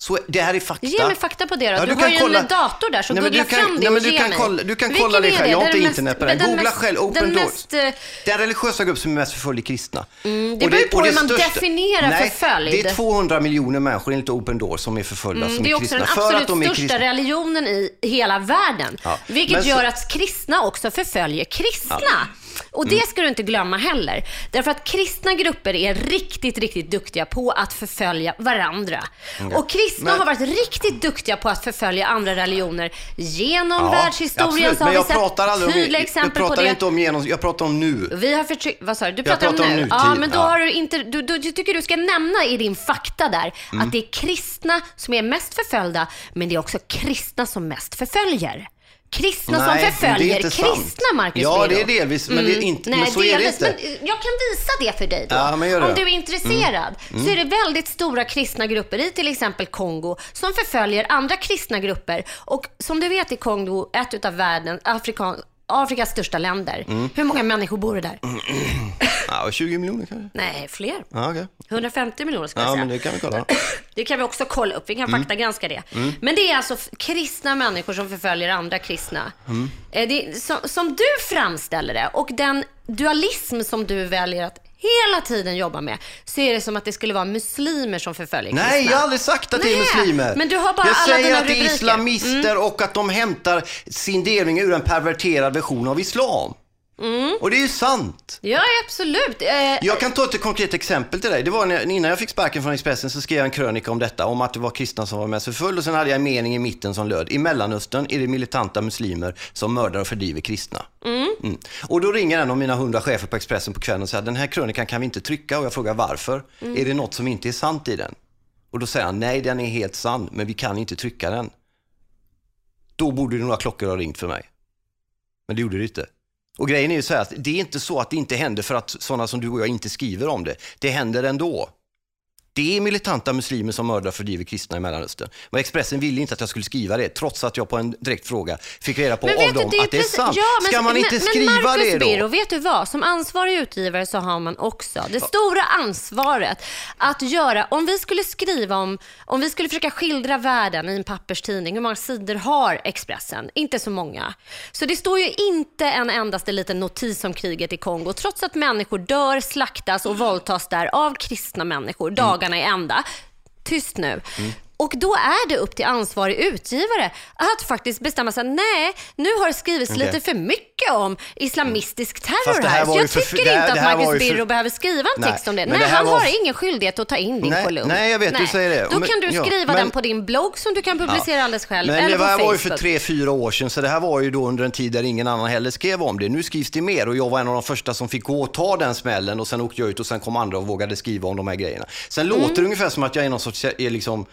A: Så det här är fakta.
C: Ge mig fakta på det då.
A: Ja,
C: du,
A: kan
C: har ju
A: kolla-
C: en dator där, så
A: Nej,
C: googla
A: du kan,
C: fram det
A: nej, men
C: och
A: du
C: ge
A: kan
C: mig.
A: kolla, du kan
C: Vilken
A: kolla det
C: är
A: själv. Jag har
C: är
A: inte internet på den. Googla
C: mest-
A: själv, Open
C: den
A: Doors.
C: mest, eh,
A: Den religiösa grupp som är mest förföljd är kristna.
C: Mm, det beror på hur man definierar
A: nej,
C: förföljd.
A: Det är 200 miljoner människor enligt Open Doors som är förföljda
C: Mm,
A: som
C: det är
A: är
C: också
A: kristna.
C: den absolut
A: de är
C: största
A: kristna.
C: religionen i hela världen.
A: Ja,
C: Vilket
A: så-
C: gör att kristna också förföljer kristna. Och det ska du inte glömma heller. Därför att kristna grupper är riktigt, riktigt duktiga på att förfölja varandra. Och kristna
A: Men-
C: har varit riktigt duktiga på att förfölja andra religioner. Genom
A: Ja,
C: världshistorien
A: absolut,
C: så har
A: men
C: vi
A: jag pratar
C: sett
A: om,
C: tydliga
A: jag
C: exempel på
A: pratar
C: det.
A: inte om genom, jag pratar om nu.
C: Vi har förtryckt, vad sa du? Du
A: Jag
C: pratar,
A: pratar om
C: om nu? Ja, men då
A: ja.
C: har du inte, du, du, jag tycker du ska nämna i din fakta där
A: Mm.
C: att det är kristna som är mest förföljda, men det är också kristna som mest förföljer. Kristna
A: Nej,
C: som förföljer kristna. Marcus
A: Ja, det är delvis, men det är inte-
C: Nej,
A: men så är det
C: delvis,
A: inte.
C: Men jag kan visa det för dig då.
A: Ja,
C: Om.
A: Mm.
C: du är intresserad så är det väldigt stora kristna grupper i till exempel Kongo som förföljer andra kristna grupper. Och som du vet är Kongo ett av världens, Afrikan, Afrikas största länder.
A: Mm.
C: Hur många människor bor det där?
A: Ja, 20 miljoner kanske?
C: Nej, fler.
A: Ja, okej.
C: 150 miljoner ska jag
A: Ja,
C: säga.
A: men det kan vi kolla.
C: Det kan vi också kolla upp. Vi kan faktagranska det. Men det är alltså kristna människor som förföljer andra kristna. Eh, Det som, som du framställer det och den dualism som du väljer att hela tiden jobba med, så är det som att det skulle vara muslimer som förföljer kristna.
A: Nej, jag har aldrig sagt att det är
C: Nej,
A: muslimer.
C: men du har bara
A: jag
C: alla
A: säger
C: dina
A: att det är
C: rubriker. Mm.
A: islamister och att de hämtar sin delning ur en perverterad version av islam.
C: Mm.
A: Och det är ju sant.
C: Ja, absolut. Eh,
A: Jag kan ta ett konkret exempel till dig. Det var när, innan jag fick sparken från Expressen så skrev jag en krönika om detta, om att det var kristna som var mest förföljda. Och sen hade jag en mening i mitten som löd, i Mellanöstern är det militanta muslimer som mördar och fördriver kristna. Mm. Och då ringer en av mina hundra chefer på Expressen på kvällen och säger, den här krönikan kan vi inte trycka. Och jag frågar varför? Är det något som inte är sant i den? Och då säger han, nej den är helt sann, men vi kan inte trycka den. Då borde några klockor ha ringt för mig. Men det gjorde det inte. Och grejen är ju så här det är inte så att det inte händer för att sådana som du och jag inte skriver om det. Det händer ändå. Det är militanta muslimer som mördar och fördriver kristna i Mellanöstern. Men Expressen ville inte att jag skulle skriva det, trots att jag på en direkt fråga fick reda på av dem
C: det
A: att det är sant.
C: Ja, men,
A: Ska man inte
C: men,
A: skriva
C: men Marcus
A: det då?
C: Birro, vet du vad? Som ansvarig utgivare så har man också det stora ansvaret att göra, om vi skulle skriva om, om vi skulle försöka skildra världen i en papperstidning, hur många sidor har Expressen? Inte så många. Så det står ju inte en endaste liten notis om kriget i Kongo, trots att människor dör, slaktas och våldtas där av kristna människor dagarna i ända. Tyst nu. Och då är det upp till ansvarig utgivare att faktiskt bestämma sig, nej, nu har det skrivits
A: Okej.
C: lite för mycket om islamistisk terror
A: Fast det här
C: Så jag tycker inte att Marcus
A: ju för-
C: Birro behöver skriva en
A: Nej,
C: text om det. Nej,
A: det
C: han
A: var
C: har ingen skyldighet att ta in din
A: Nej,
C: kolumn.
A: nej, jag vet, du säger det.
C: Då
A: Men-
C: kan du
A: ja,
C: skriva
A: men-
C: den på din blogg som du kan publicera alldeles själv.
A: Men
C: eller
A: det
C: på
A: här var ju för tre, fyra år sedan, så det här var ju då under en tid där ingen annan heller skrev om det. Nu skrivs det mer och jag var en av de första som fick gå och ta den smällen och sen åkte jag ut och sen kom andra och vågade skriva om de här grejerna. Sen
C: Mm.
A: låter det ungefär som att jag är någon sorts, är liksom,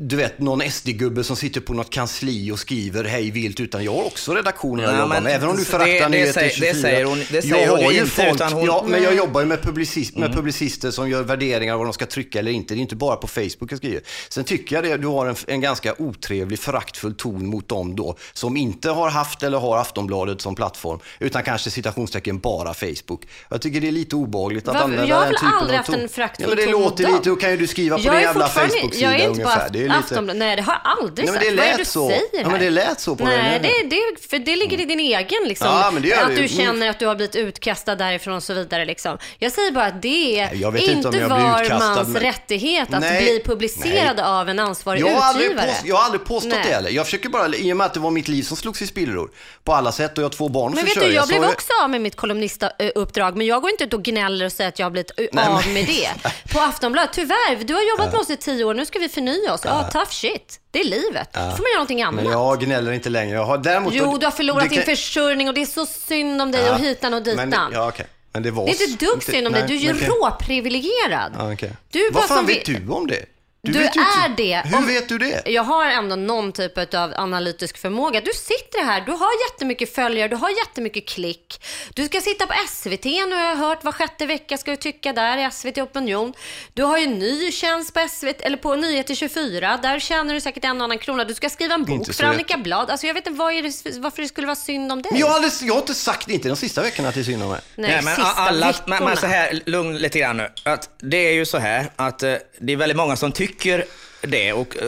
A: du vet, någon SD-gubbe som sitter på något kansli och skriver hej vilt, utan jag har också redaktionen jag
B: Ja,
A: jobbar med. Även om du föraktar
B: det
A: Nyheter
B: säger-
A: 24.
B: det säger hon- det säger
A: jag
B: hon
A: har ju
B: inte,
A: folk,
B: utan hon-
A: ja, men jag jobbar ju med, publicist, med publicister som gör värderingar av vad de ska trycka eller inte. Det är inte bara på Facebook jag skriver. Sen tycker jag det, du har en, en ganska otrevlig, föraktfull ton mot dem då, som inte har haft eller har Aftonbladet som plattform, utan kanske citationstecken bara Facebook. Jag tycker det är lite obehagligt att
C: Varför?
A: använda
C: Jag har
A: den
C: väl
A: typen
C: aldrig
A: av
C: haft
A: ton.
C: en föraktfull
A: ja, men Det
C: ton
A: låter lite, då kan ju du skriva på
C: Jag
A: din jävla Facebook-sida ungefär. Lite...
C: Aftonbladet. Nej, det har jag aldrig
A: Nej, men
C: sagt.
A: det
C: Vad är
A: lät
C: det du
A: så.
C: säger
A: Ja, men
C: här?
A: det lät så på
C: Nej,
A: den.
C: det, det, för det ligger i din egen liksom.
A: Ja, men det gör
C: att du
A: ju.
C: känner att du har blivit utkastad därifrån och så vidare. Liksom. Jag säger bara att det är
A: jag vet inte
C: inte,
A: jag
C: var
A: utkastad,
C: mans
A: men-
C: rättighet att
A: Nej.
C: bli publicerad
A: Nej.
C: av en ansvarig
A: Jag har,
C: utgivare.
A: påst, jag har aldrig påstått
C: Nej.
A: det heller. Jag försöker bara, i och med att det var mitt liv som slogs i spillror på alla sätt och jag har två barn
C: Men vet du, jag
A: så
C: blev också av med mitt kolumnistuppdrag, men jag går inte ut och gnäller och säger att jag har blivit av med det. På Aftonbladet, tyvärr, du har jobbat med oss i tio år, nu ska vi förnya oss. Ja, tough shit. Det är livet. Då får man göra någonting annat.
A: Men jag gnäller inte längre. Jag har däremot...
C: Jo, du har förlorat din
A: kan-
C: försörjning och det är så synd om dig
A: Ja,
C: och hitan och ditan.
A: Men, ja, okej. Men det var...
C: Det är inte dugg synd om dig, du är ju
A: okej.
C: råprivilegierad.
A: Ja, okej.
C: Du
A: Vad fan
C: som
A: vet du om det?
C: Du
A: vet ju
C: är
A: inte-
C: det.
A: Hur
C: Om-
A: vet du det?
C: Jag har ändå någon typ av analytisk förmåga. Du sitter här, du har jättemycket följare, du har jättemycket klick. Du ska sitta på SVT nu har jag hört. Var sjätte vecka ska du tycka där i SVT Opinion. Du har ju en ny tjänst på SVT, eller på Nyheter 24. Där tjänar du säkert en och annan krona. Du ska skriva en bok för Annika Blad. Alltså jag vet inte vad är det, varför det skulle vara synd om dig.
A: Men jag har, aldrig, jag har inte sagt, inte de sista veckorna att det är synd om mig.
C: Nej,
B: Nej, men
C: sista
B: alla,
C: veckorna.
B: men, men så här, lugn lite grann nu. Att det är ju så här att eh, det är väldigt många som tycker tycker det och eh,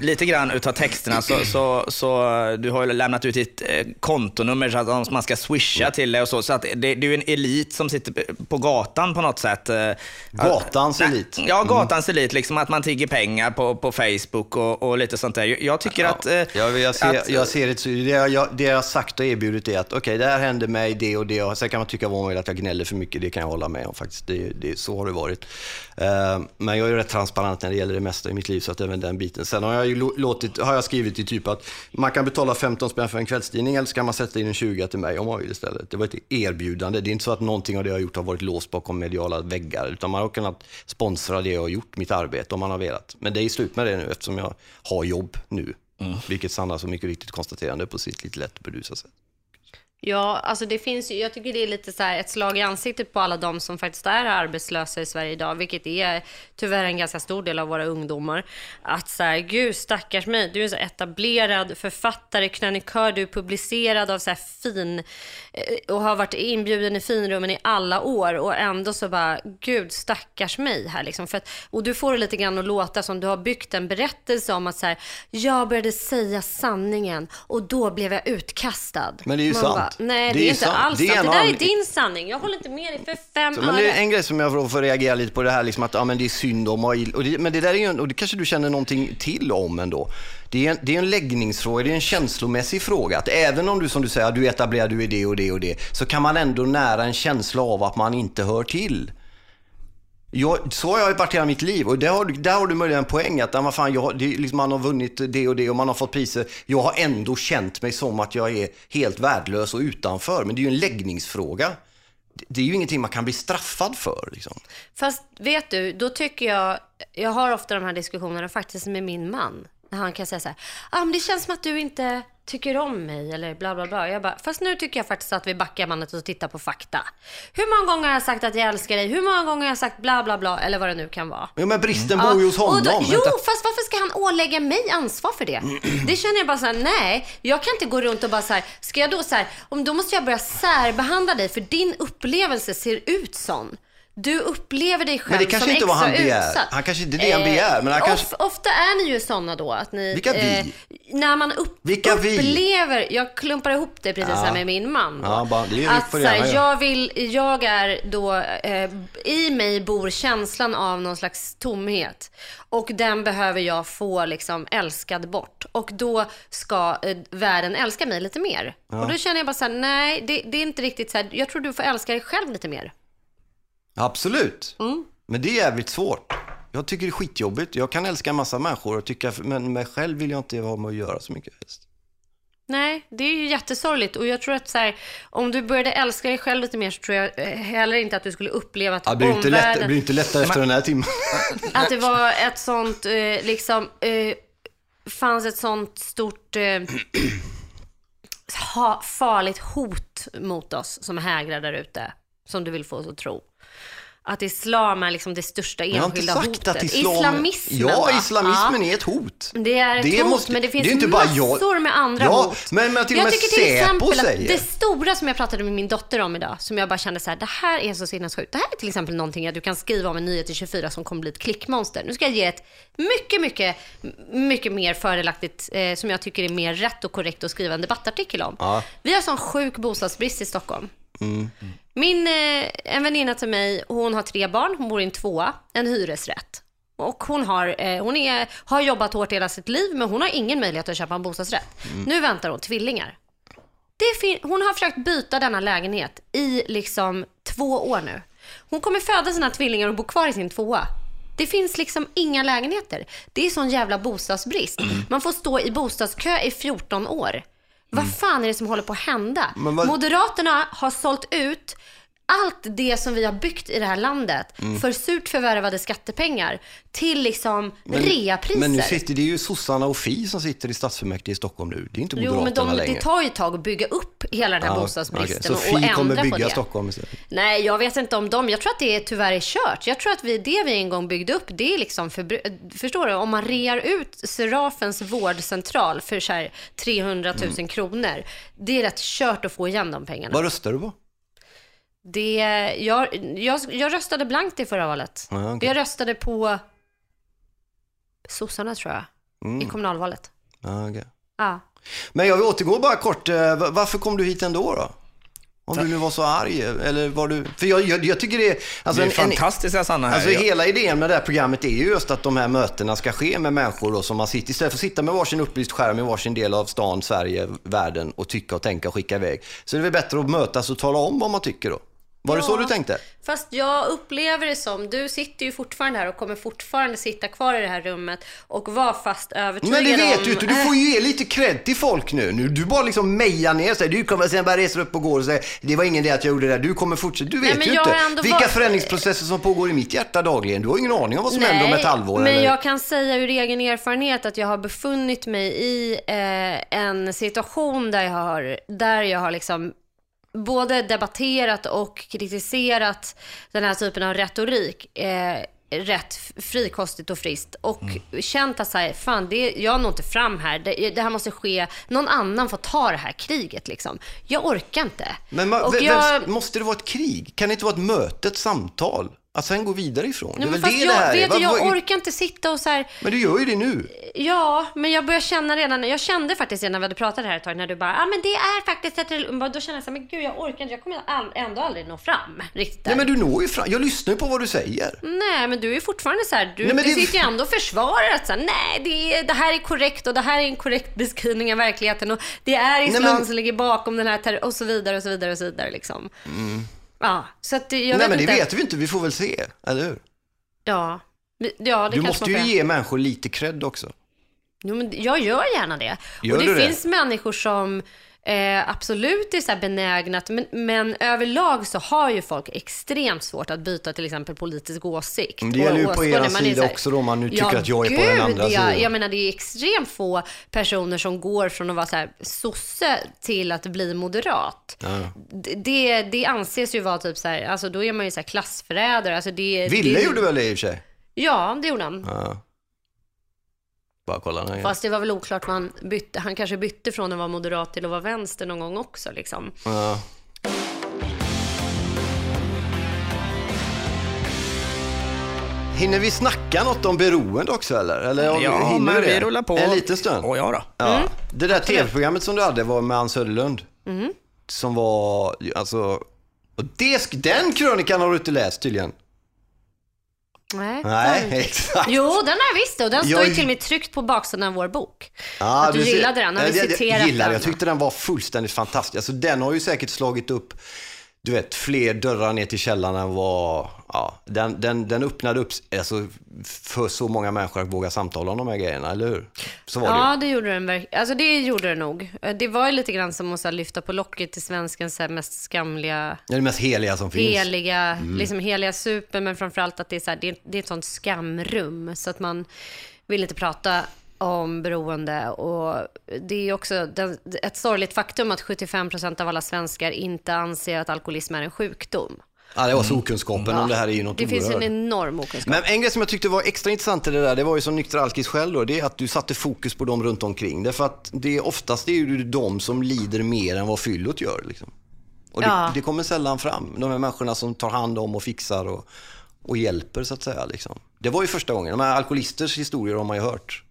B: lite grann utav texterna så, så, så eh, du har ju lämnat ut ditt eh, kontonummer så att man ska swisha till det och så. Så att det, det är ju en elit som sitter på gatan på något sätt.
A: Gatans
B: att-
A: elit. Mm.
B: Ja, gatans elit. Liksom att man tigger pengar på, på Facebook och, och lite sånt där. Jag tycker att... eh,
A: Jag, jag, ser,
B: att-
A: jag ser det. Det jag, det jag har sagt och erbjudit är att okej, det här hände mig, det och det. Och sen kan man tycka vad man vill att jag gnäller för mycket. Det kan jag hålla med om faktiskt. Det, det, så har det varit. Men jag är rätt transparent när det gäller det mesta i mitt liv, så att även den biten. Sen har jag ju låtit, har jag skrivit i typ att man kan betala 15 spänn för en kvällstidning eller så kan man sätta in en 20 till mig om man vill istället. Det var ett erbjudande. Det är inte så att någonting av det jag har gjort har varit låst bakom mediala väggar, utan man har kunnat sponsra det jag har gjort, mitt arbete, om man har velat. Men det är slut med det nu eftersom jag har jobb nu. Vilket Sanna så mycket viktigt konstaterande på sitt lite lätt sätt.
C: Ja, alltså det finns ju, jag tycker det är lite så ett slag i ansiktet på alla de som faktiskt är arbetslösa i Sverige idag, vilket är tyvärr en ganska stor del av våra ungdomar. Att så här, gud stackars mig, du är en så etablerad författare, krönikör, du är publicerad av så här fin eh, och har varit inbjuden i finrummen i alla år och ändå så bara, gud stackars mig här liksom. För att, och du får det lite grann att låta som du har byggt en berättelse om att så här, jag började säga sanningen och då blev jag utkastad.
A: Men det är ju sant.
C: Bara, Nej,
A: Det
C: det,
A: är
C: inte
A: sant.
C: alls sant. Det där är din sanning. Jag håller inte med dig för fem
A: Så, men det är en grej som jag får- reagera lite på det här, liksom att ja, men det är synd om och, och det, Men det där är ju, och det kanske du känner någonting till om ändå. Det är, en, det är en läggningsfråga, det är en känslomässig fråga. Att även om du som du säger, du är etablerad, du är det och det och det, så kan man ändå nära en känsla av att man inte hör till. Jag, så har jag varit hela mitt liv och där har, du- där har du möjligen en poäng att ja, fan, jag, det, liksom, man har vunnit det och det och man har fått priser. Jag har ändå känt mig som att jag är helt värdelös och utanför. Men det är ju en läggningsfråga. Det- Det är ju ingenting man kan bli straffad för. Liksom.
C: Fast vet du, då tycker jag, jag har ofta de här diskussionerna faktiskt med min man. När han kan säga så här, ah, men det känns som att du inte tycker om mig eller bla bla bla. Jag bara, fast nu tycker jag faktiskt att vi backar bandet och tittar på fakta. Hur många gånger har jag sagt att jag älskar dig? Hur många gånger har jag sagt bla bla bla eller vad det nu kan vara?
A: Ja, men bristen bor ju hos honom.
C: då, jo, fast varför ska han ålägga mig ansvar för det? Det känner jag bara så här, nej, jag kan inte gå runt och bara så här, ska jag då så här, om då måste jag börja särbehandla dig för din upplevelse ser ut sån. Du upplever dig själv
A: Men det kanske
C: som
A: inte var
C: extra
A: han begär.
C: utsatt.
A: Han kanske inte är det han begär, men han
C: of,
A: kanske-
C: Ofta är ni ju såna då att ni...
A: Vilka vi?
C: när man upp,
A: Vilka vi?
C: upplever, jag klumpar ihop det precis här med min man då.
A: Ja, bara- det är-
C: att så här, jag vill, jag är då, eh, i mig bor känslan av någon slags tomhet. Och den behöver jag få liksom älskad bort. Och då ska eh, världen älska mig lite mer. Och då känner jag bara så här, nej det, det är inte riktigt så här, jag tror du får älska dig själv lite mer.
A: Absolut.
C: Mm.
A: Men det är jävligt svårt. Jag tycker det är skitjobbigt. Jag kan älska en massa människor, och tycka, men mig själv vill jag inte ha med att göra så mycket. helst.
C: Nej, det är ju jättesorgligt. Och jag tror att så här, om du började älska dig själv lite mer så tror jag eh, heller inte att du skulle uppleva att
A: Ja, det blir inte, lätt, det
C: omvärlden...
A: blir inte lättare efter den här timmen.
C: Att det var ett sånt, eh, liksom, eh, fanns ett sånt stort eh, ha, farligt hot mot oss som hägrar där ute. Som du vill få oss att tro. Att islam är liksom det största
A: Jag
C: enskilda hotet.
A: att islam...
C: Islamismen
A: Ja,
C: va?
A: islamismen
C: Ja.
A: är ett hot.
C: Det är ett
A: Det
C: hot,
A: måste-
C: men det finns
A: det inte bara jag-
C: massor med andra
A: Ja,
C: hot.
A: men- men till
C: jag tycker till exempel
A: säger-
C: det stora som jag pratade med min dotter om idag, som jag bara kände så här, det här är så sinnessjukt. Det här är till exempel någonting att du kan skriva om en nyhet i 24 som kommer bli ett klickmonster. Nu ska jag ge ett mycket, mycket, mycket mer fördelaktigt, eh, som jag tycker är mer rätt och korrekt att skriva en debattartikel om.
A: Ja.
C: Vi har sån sjuk bostadsbrist i Stockholm. Min, eh, en väninna till mig, hon har tre barn, hon bor i en tvåa, en hyresrätt. Och hon har, eh, hon är, har jobbat hårt hela sitt liv, men hon har ingen möjlighet att köpa en bostadsrätt. Nu väntar hon tvillingar. Hon har försökt byta denna lägenhet i liksom två år nu. Hon kommer föda sina tvillingar och bo kvar i sin tvåa. Det finns liksom inga lägenheter. Det är sån jävla bostadsbrist. Man får stå i bostadskö i 14 år. Vad fan är det som håller på att hända?
A: Vad-
C: Moderaterna har sålt ut allt det som vi har byggt i det här landet för surt förvärvade skattepengar till liksom reapriser.
A: Men nu sitter det är ju sossarna och Fi som sitter i stadsfullmäktige i Stockholm nu. Det är inte
C: Jo,
A: Moderaterna
C: men de,
A: längre.
C: det tar ju ett tag att bygga upp hela den här
A: Ja,
C: bostadsbristen
A: okej. Så
C: och, och ändra
A: kommer
C: på
A: bygga
C: det.
A: Stockholm istället?
C: Nej, jag vet inte om dem. Jag tror att det tyvärr är kört. Jag tror att vi, det vi en gång byggde upp, det är liksom, för, förstår du? Om man rear ut Serafens vårdcentral för så här 300 000
A: Mm.
C: kronor, det är rätt kört att få igen de pengarna.
A: Vad röstar du på?
C: Det, jag, jag, jag röstade blankt i förra valet.
A: Ja, okej.
C: Jag röstade på sossarna tror jag,
A: Mm.
C: i kommunalvalet.
A: Ja, okej.
C: Ja.
A: Men jag vill återgå bara kort. eh, va- Varför kom du hit ändå då? Om du nu var så arg, eller var du... För jag, jag, jag tycker det är... Alltså,
B: det är
A: en, en,
B: fantastiska Sanna här.
A: alltså hela idén med det här programmet är ju just att de här mötena ska ske med människor då som man sitter, istället för att sitta med varsin upplyst skärm i varsin del av stan, Sverige, världen och tycka och tänka och skicka iväg. Så det är väl bättre att mötas och tala om vad man tycker då. Var det så du tänkte?
C: Fast jag upplever det som, du sitter ju fortfarande här och kommer fortfarande sitta kvar i det här rummet och vara fast övertygad
A: Men det vet
C: om...
A: du inte, du får ju ge lite cred till folk nu. nu du bara liksom mejar ner sig. Du kommer sen bara reser upp och går och säger det var ingen idé att jag gjorde det där. Du kommer fortsätta. Du vet
C: men
A: ju inte vilka
C: varit-
A: förändringsprocesser som pågår i mitt hjärta dagligen. Du har ingen aning om vad som händer om ett halvår.
C: men
A: eller?
C: jag kan säga ur egen erfarenhet att jag har befunnit mig i eh, en situation där jag har, där jag har liksom både debatterat och kritiserat den här typen av retorik. Eh, rätt frikostigt och friskt och
A: Mm.
C: känt att så här, fan, det, jag når inte fram här. Det, det här måste ske, någon annan får ta det här kriget liksom. Jag orkar inte.
A: Men ma-
C: och
A: vem,
C: jag,
A: måste det vara ett krig? Kan det inte vara ett möte, ett samtal? Att sen gå vidare ifrån? Det
C: Nej,
A: är
C: men
A: väl det
C: jag,
A: det här är.
C: vet du,
A: Vad-
C: jag
A: vad-
C: orkar inte sitta och så här,
A: Men du gör ju det nu.
C: Ja, men jag börjar känna redan, jag kände faktiskt redan när vi hade pratat här ett tag när du bara, ja ah, men det är faktiskt ett, då kände jag så här, men gud jag orkar inte, jag kommer all, ändå aldrig nå fram riktigt.
A: Nej men du når ju fram. Jag lyssnar ju på vad du säger.
C: Nej, men du är ju fortfarande så här, du,
A: Nej, men
C: du
A: det-
C: sitter ju ändå och försvarar att så här, nej, det, är, det här är korrekt och det här är en korrekt beskrivning av verkligheten och det är islam
A: men-
C: som ligger bakom den här terror och så vidare och så vidare och så vidare liksom. Ja, så att jag.
A: Nej
C: vet
A: men det
C: inte.
A: vet vi inte, vi får väl se. Eller hur?
C: Ja, ja det
A: Du måste ju ge människor lite cred också.
C: Jo, men jag gör gärna det.
A: Gör
C: och det
A: du det?
C: finns människor som eh, absolut är så benägna, men, men överlag så har ju folk extremt svårt att byta till exempel politisk åsikt.
A: Det gäller ju på
C: är
A: sida
C: här,
A: också då, om man nu tycker
C: ja,
A: att jag är på den
C: gud,
A: andra
C: ja.
A: sidan.
C: Jag menar det är extremt få personer som går från att vara så här sosse till att bli moderat. D- Det, det anses ju vara typ så här, alltså då är man ju så här klassförrädare. Alltså det,
A: Ville
C: det,
A: gjorde väl det i och för sig?
C: Ja, det gjorde han.
A: Ja. Bara kolla den här.
C: Fast det var väl oklart vad han bytte. Han kanske bytte från att vara moderat till att vara vänster någon gång också. Liksom.
A: Ja. Hinner vi snacka något om beroende också eller? eller om-
B: Ja,
A: hinner
B: men
A: det?
B: vi rullar på.
A: En liten stund?
B: Åh, ja då.
A: Ja. Det där tv-programmet som du hade var med Ann Söderlund. Som var, alltså, och det, sk- den krönikan har du inte läst tydligen.
C: Nej.
A: Nej, exakt.
C: Jo, den har jag visst och den står
A: Jag-
C: ju till och med tryckt på baksidan av vår bok.
A: Ja,
C: att du,
A: ser-
C: gillade den, har vi
A: jag, jag, jag gillar,
C: den.
A: Jag tyckte den var fullständigt fantastisk. Alltså, den har ju säkert slagit upp, du vet, fler dörrar ner till källaren än vad, ja, den, den, den öppnade upp alltså, för så många människor att våga samtala om de här grejerna, eller hur? Så var det ju.
C: Ja, det gjorde den verkligen. Alltså det gjorde den nog. Det var ju lite grann som att här, lyfta på locket till svenskens här, mest skamliga,
A: Det är det mest heliga som finns.
C: heliga,
A: Mm.
C: liksom heliga super, men framförallt att det är, så här, det, det är ett sånt skamrum. Så att man vill inte prata om beroende. Och det är också den, ett sorgligt faktum att 75% av alla svenskar inte anser att alkoholism är en sjukdom.
A: Ja, det var så okunskapen om det här är ju något
C: Det finns en
A: oerhört.
C: enorm okunskap.
A: Men en grej som jag tyckte var extra intressant i det där, det var ju som nykter alkis själv då, det är att du satte fokus på dem runt omkring. Därför att det är oftast det är ju de som lider mer än vad fyllot gör. Liksom. Och det,
C: Ja.
A: det kommer sällan fram. De här människorna som tar hand om och fixar och, och hjälper så att säga. Liksom. Det var ju första gången. De här alkoholisters historier har man ju hört.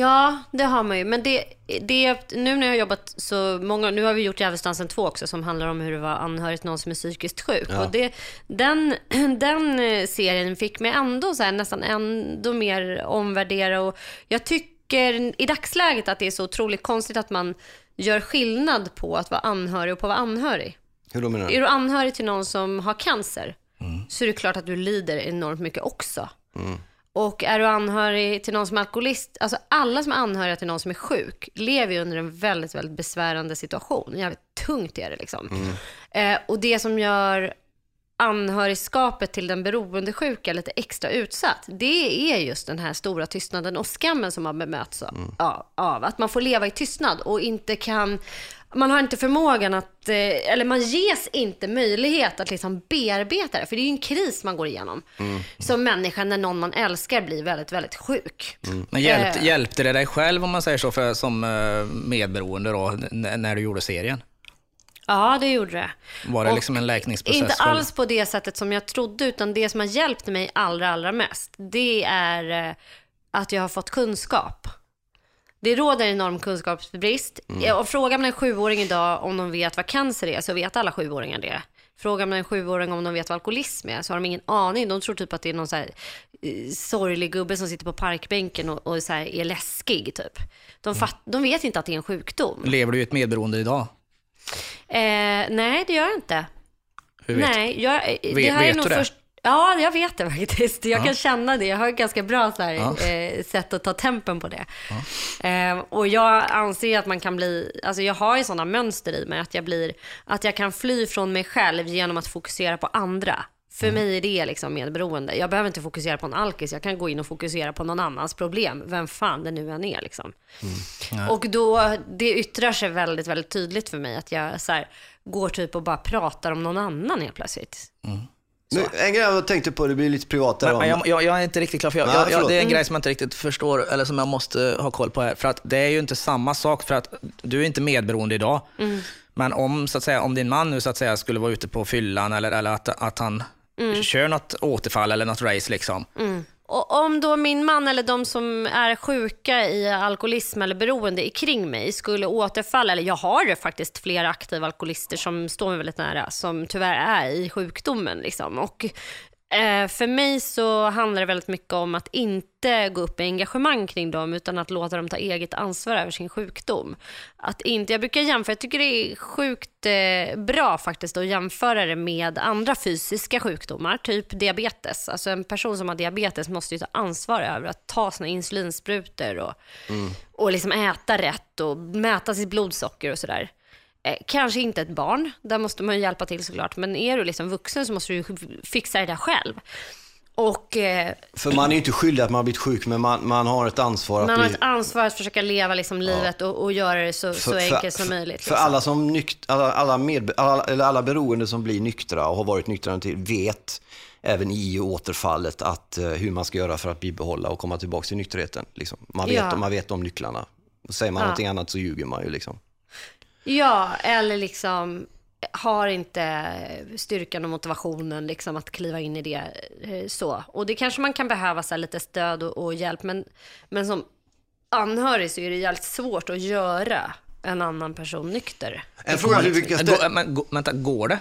C: Ja, det har man ju. Men det, det, nu när jag har jobbat så många, nu har vi gjort Djävulsdansen 2 också som handlar om hur det var anhörig till någon som är psykiskt sjuk. Och det, den, den eh, serien fick mig ändå så här, nästan ändå mer omvärdera och jag tycker i dagsläget att det är så otroligt konstigt att man gör skillnad på att vara anhörig och på att vara anhörig.
A: Hur då menar du?
C: Är du anhörig till någon som har cancer så är det klart att du lider enormt mycket också. Och är du anhörig till någon som är alkoholist, alltså alla som är anhöriga till någon som är sjuk lever ju under en väldigt, väldigt besvärande situation. Jävligt tungt är det liksom. Eh, och det som gör anhörigskapet till den beroendesjuka lite extra utsatt, det är just den här stora tystnaden och skammen som man bemöts av. av. Att man får leva i tystnad och inte kan, man har inte förmågan att, eh, eller man ges inte möjlighet att liksom bearbeta det. För det är ju en kris man går igenom som människa när någon man älskar blir väldigt, väldigt sjuk.
B: Men hjälpte,
C: Eh.
B: hjälpte det dig själv om man säger så, för, som eh, medberoende då, när du gjorde serien?
C: Ja, det gjorde det.
B: Var det
C: Och
B: liksom en läkningsprocess?
C: Inte alls på det sättet som jag trodde, utan det som har hjälpt mig allra, allra mest, det är eh, att jag har fått kunskap. Det råder enorm kunskapsbrist.
B: Mm.
C: Och frågar man en sjuåring idag om de vet vad cancer är, så vet alla sjuåringar det. Frågar man en sjuåring om de vet vad alkoholism är, så har de ingen aning. De tror typ att det är någon så här, eh, sorglig gubbe som sitter på parkbänken och, och så här, är läskig, typ. De,
B: Mm.
C: fatt, de vet inte att det är en sjukdom.
B: Lever du i ett medberoende idag?
C: Eh, nej, det gör jag inte.
B: Hur vet
C: Nej, jag, det
B: Vet-
C: här är
B: vet
C: nog
B: du det?
C: först... Ja, jag vet det faktiskt. Jag
B: Ja.
C: kan känna det. Jag har ett ganska bra så här,
B: Ja.
C: eh, sätt att ta tempen på det. Eh, och jag anser att man kan bli, alltså jag har ju sådana mönster i mig att jag blir, att jag kan fly från mig själv genom att fokusera på andra. För
B: Mm.
C: mig är det liksom medberoende. Jag behöver inte fokusera på en alkis, jag kan gå in och fokusera på någon annans problem, vem fan det nu än är liksom. Och då, det yttrar sig väldigt, väldigt tydligt för mig att jag så här, går typ och bara pratar om någon annan helt plötsligt.
A: Nu, en grej jag tänkte på, det blir lite privat där.
B: Men, jag, jag, jag är inte riktigt klar, för jag,
A: Nej,
B: jag, det är en
C: Mm.
B: grej som jag inte riktigt förstår, eller som jag måste ha koll på här. För att det är ju inte samma sak, för att du är inte medberoende idag.
C: Mm.
B: Men om, så att säga, om din man nu så att säga, skulle vara ute på fyllan eller, eller att, att han
C: Mm.
B: kör något återfall eller något race, liksom.
C: Och om då min man eller de som är sjuka i alkoholism eller beroende kring mig skulle återfalla, eller jag har faktiskt flera aktiva alkoholister som står mig väldigt nära, som tyvärr är i sjukdomen. Liksom. Och, för mig så handlar det väldigt mycket om att inte gå upp i engagemang kring dem, utan att låta dem ta eget ansvar över sin sjukdom. Att inte, jag brukar jämföra, jag tycker det är sjukt eh, bra faktiskt att jämföra det med andra fysiska sjukdomar, typ diabetes. Alltså en person som har diabetes måste ju ta ansvar över att ta sina insulinsprutor och, och liksom äta rätt och mäta sitt blodsocker och sådär. Eh, kanske inte ett barn, där måste man ju hjälpa till såklart, men är du liksom vuxen så måste du fixa det där själv. Och eh,
A: För man är ju inte skyldig att man har blivit sjuk, men man, man har ett ansvar att
C: man har
A: bli...
C: ett ansvar att försöka leva liksom livet och, och göra det så, så enkelt som möjligt.
A: För
C: liksom.
A: alla, som nykt, alla, alla, med, alla, eller alla beroende som blir nyktra och har varit nyktra till vet även i återfallet att, eh, hur man ska göra för att bibehålla och komma tillbaka till nykterheten. Liksom. Man, vet,
C: Ja.
A: man vet om nycklarna. Och säger man
C: Ja.
A: någonting annat så ljuger man ju. Liksom.
C: Ja, eller liksom har inte styrkan och motivationen liksom att kliva in i det eh, så. Och det kanske man kan behöva så här, lite stöd och, och hjälp, men, men som anhörig så är det jävligt svårt att göra en annan person nykter.
A: En fråga hur vi kan
B: gå, vänta, går det?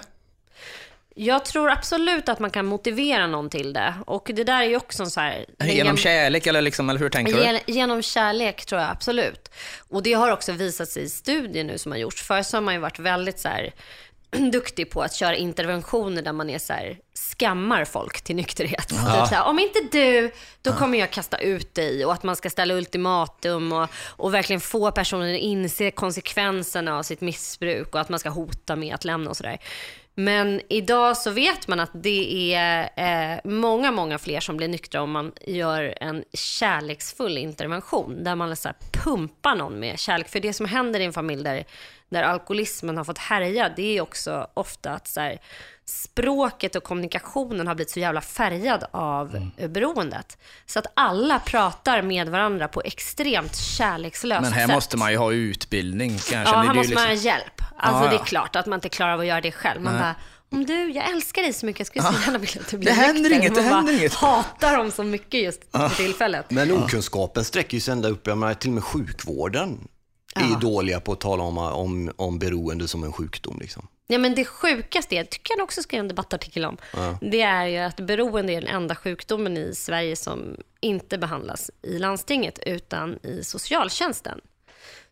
C: Jag tror absolut att man kan motivera någon till det. Och det där är ju också en så här...
B: Genom kärlek eller, liksom, eller hur tänker du?
C: Gen- Genom kärlek tror jag absolut. Och det har också visat sig i studier nu som har gjorts. Förr så har man ju varit väldigt så här, duktig på att köra interventioner där man är så här, skammar folk till nykterhet. Typ så här, Om inte du, då kommer jag kasta ut dig. Och att man ska ställa ultimatum och, och verkligen få personen att inse konsekvenserna av sitt missbruk och att man ska hota med att lämna och sådär. Men idag så vet man att det är eh, många, många fler som blir nyktra om man gör en kärleksfull intervention. Där man så här pumpar någon med kärlek. För det som händer i en familj där, där alkoholismen har fått härja, det är också ofta att så här, språket och kommunikationen har blivit så jävla färgad av eh, beroendet. Så att alla pratar med varandra på extremt kärlekslöst
B: Men här
C: sätt.
B: måste man ju ha utbildning kanske.
C: Ja, här måste man ha
B: liksom-
C: hjälp. Alltså
B: Ja,
C: det är klart att man inte klarar av att göra det själv. Man bara, om du, jag älskar dig så mycket, jag skulle så gärna vilja att du blir
B: Det händer
C: nykter."
B: inget, det händer inget.
C: hatar dem så mycket just för tillfället.
A: Men okunskapen sträcker ju sig ända upp, jag menar, till och med sjukvården är ju dåliga på att tala om, om, om beroende som en sjukdom. Liksom.
C: Ja, men det sjukaste, är, tycker jag också skrev en debattartikel om, det är ju att beroende är den enda sjukdomen i Sverige som inte behandlas i landstinget utan i socialtjänsten.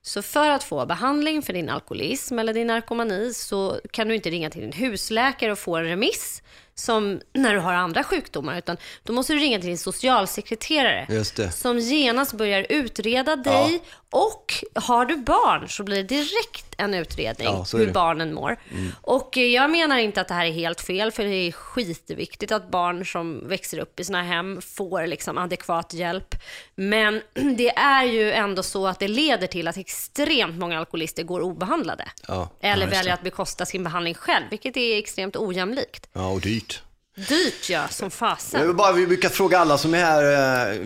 C: Så för att få behandling för din alkoholism eller din narkomani så kan du inte ringa till din husläkare och få en remiss som när du har andra sjukdomar, utan då måste du ringa till din socialsekreterare
A: Just det.
C: som genast börjar utreda dig och har du barn så blir det direkt en utredning
A: Ja,
C: hur barnen mår. Och eh, jag menar inte att det här är helt fel, för det är skitviktigt att barn som växer upp i här hem får liksom adekvat hjälp. Men det är ju ändå så att det leder till att extremt många alkoholister går obehandlade.
A: Ja,
C: Eller väljer att bekosta sin behandling själv, vilket är extremt ojämlikt.
A: Ja, och dyrt.
C: Dyrt ja, som
A: Jag
C: fasen.
A: vill bara, vi brukar fråga alla som är här, eh,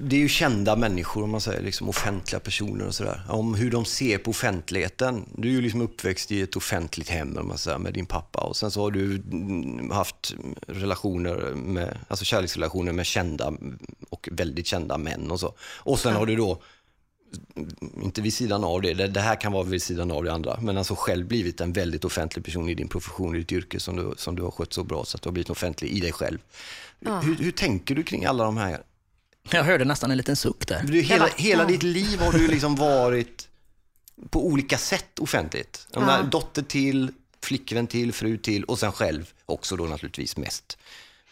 A: det är ju kända människor om man säger, liksom offentliga personer och sådär, om hur de ser på offentligheten. Du är ju liksom uppväxt i ett offentligt hem om man säger, med din pappa och sen så har du haft relationer med, alltså kärleksrelationer med kända och väldigt kända män och så. Och sen har du då inte vid sidan av det, det, det här kan vara vid sidan av det andra, men alltså själv blivit en väldigt offentlig person i din profession, i ditt yrke som du, som du har skött så bra så att du har blivit offentlig i dig själv. Hur, hur tänker du kring alla de här?
B: Jag hörde nästan en liten suck där.
A: Du, hela, hela
C: ja.
A: ditt liv har du liksom varit på olika sätt offentligt.
C: Ja.
A: dotter till, flickvän till, fru till och sen själv också då naturligtvis mest.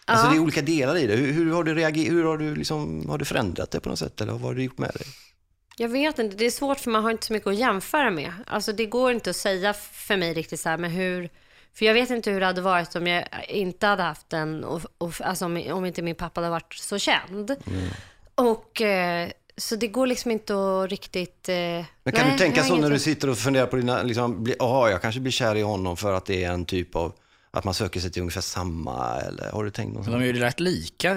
A: Alltså det är olika delar i det. Hur, hur har du reagerat? Hur har du, liksom, har du förändrat det på något sätt eller vad har du gjort med dig?
C: Jag vet inte, det är svårt för man har inte så mycket att jämföra med. Alltså det går inte att säga för mig riktigt så här, men hur... För jag vet inte hur det hade varit om jag inte hade haft en, och, och, alltså om, om inte min pappa hade varit så känd. Och eh, så det går liksom inte att riktigt... Eh,
A: Men kan
C: nej,
A: du tänka så när du sitter och funderar på dina, liksom, bli- jaha, jag kanske blir kär i honom för att det är en typ av, att man söker sig till ungefär samma, eller har du tänkt något
B: De är ju rätt lika.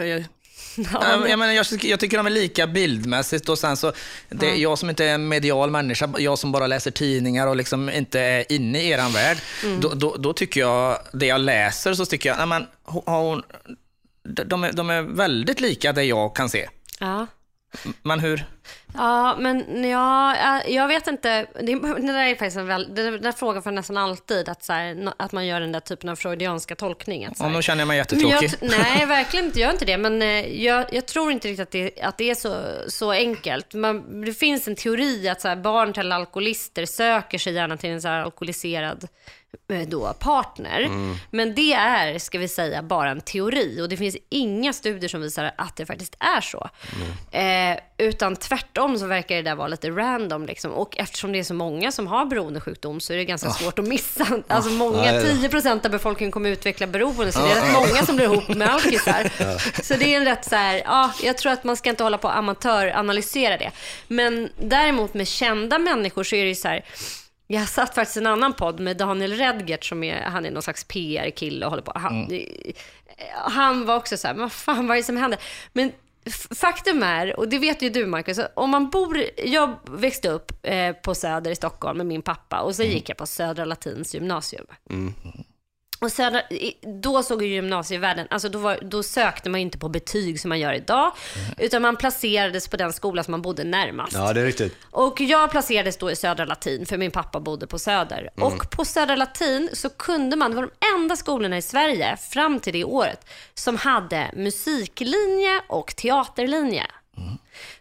C: Ja, men-
B: jag, menar, jag, tycker- jag tycker de är lika bildmässigt och sen så, det, jag som inte är en medial människa, jag som bara läser tidningar och liksom inte är inne i eran värld,
C: Mm.
B: då, då, då tycker jag, det jag läser så tycker jag, nej men, hon, hon, de, är, de är väldigt lika det jag kan se.
C: ja.
B: Men hur?
C: Ja, men ja, jag- jag vet inte. Det, det där är faktiskt en väl, det där frågan för nästan alltid, att, så här, att man gör den där typen av freudianska tolkning. Att, så
B: Ja,
C: här,
B: nu känner jag mig
C: jag,
B: jättetråkig.
C: t- nej, verkligen inte. Jag gör inte det. Men eh, jag, jag tror inte riktigt att det, att det är så, så enkelt. Man, det finns en teori att så här, barn till alkoholister söker sig gärna till en så alkoholiserad eh, då partner. Men det är, ska vi säga, bara en teori och det finns inga studier som visar att det faktiskt är så. Eh, utan tvärtom så verkar det där vara lite random liksom. och eftersom det är så många som har beroendesjukdom så är det ganska svårt att missa. Alltså många,
A: Ja, ja.
C: 10% av befolkningen kommer utveckla beroende så det är rätt många som blir ihop med alkisar. Så det är en rätt så här, ja, jag tror att man ska inte hålla på och amatöranalysera det. Men däremot med kända människor så är det ju så här, jag satt faktiskt i en annan podd med Daniel Redgert som är, han är någon slags PR-kille och håller på. Han, han var också så här, vad fan vad är det som händer? Men faktum är, och det vet ju du Marcus, om man bor, jag växte upp eh, på Söder i Stockholm med min pappa och så gick jag på Södra Latins gymnasium. Och i- då såg ju gymnasievärlden, alltså då, var, då sökte man ju inte på betyg som man gör idag, utan man placerades på den skola som man bodde närmast.
A: Ja, det är riktigt.
C: Och jag placerades då i Södra Latin, för min pappa bodde på Söder. Och på Södra Latin så kunde man, det var de enda skolorna i Sverige fram till det året som hade musiklinje och teaterlinje.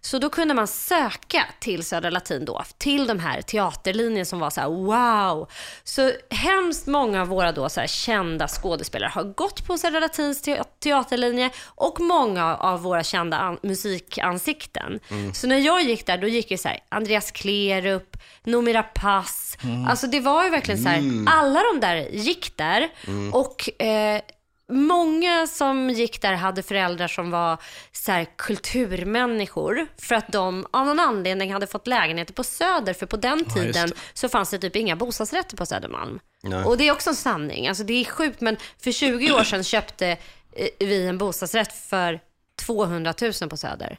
C: Så då kunde man söka till Södra Latin då, till de här teaterlinjen som var så här wow. Så hemskt många av våra då så här kända skådespelare har gått på Södra Latins te- teaterlinje och många av våra kända an- musikansikten. Så när jag gick där, då gick ju så här Andreas Klerup, Noomi Rapace. Alltså det var ju verkligen så här, alla de där gick där och eh, Många som gick där hade föräldrar som var så här, kulturmänniskor för att de av någon anledning hade fått lägenheter på Söder. För på den tiden så fanns det typ inga bostadsrätter på Södermalm.
A: Nej.
C: Och det är också en sanning. Alltså, det är sjukt, men för 20 år sedan köpte eh, vi en bostadsrätt för 200 000 på Söder.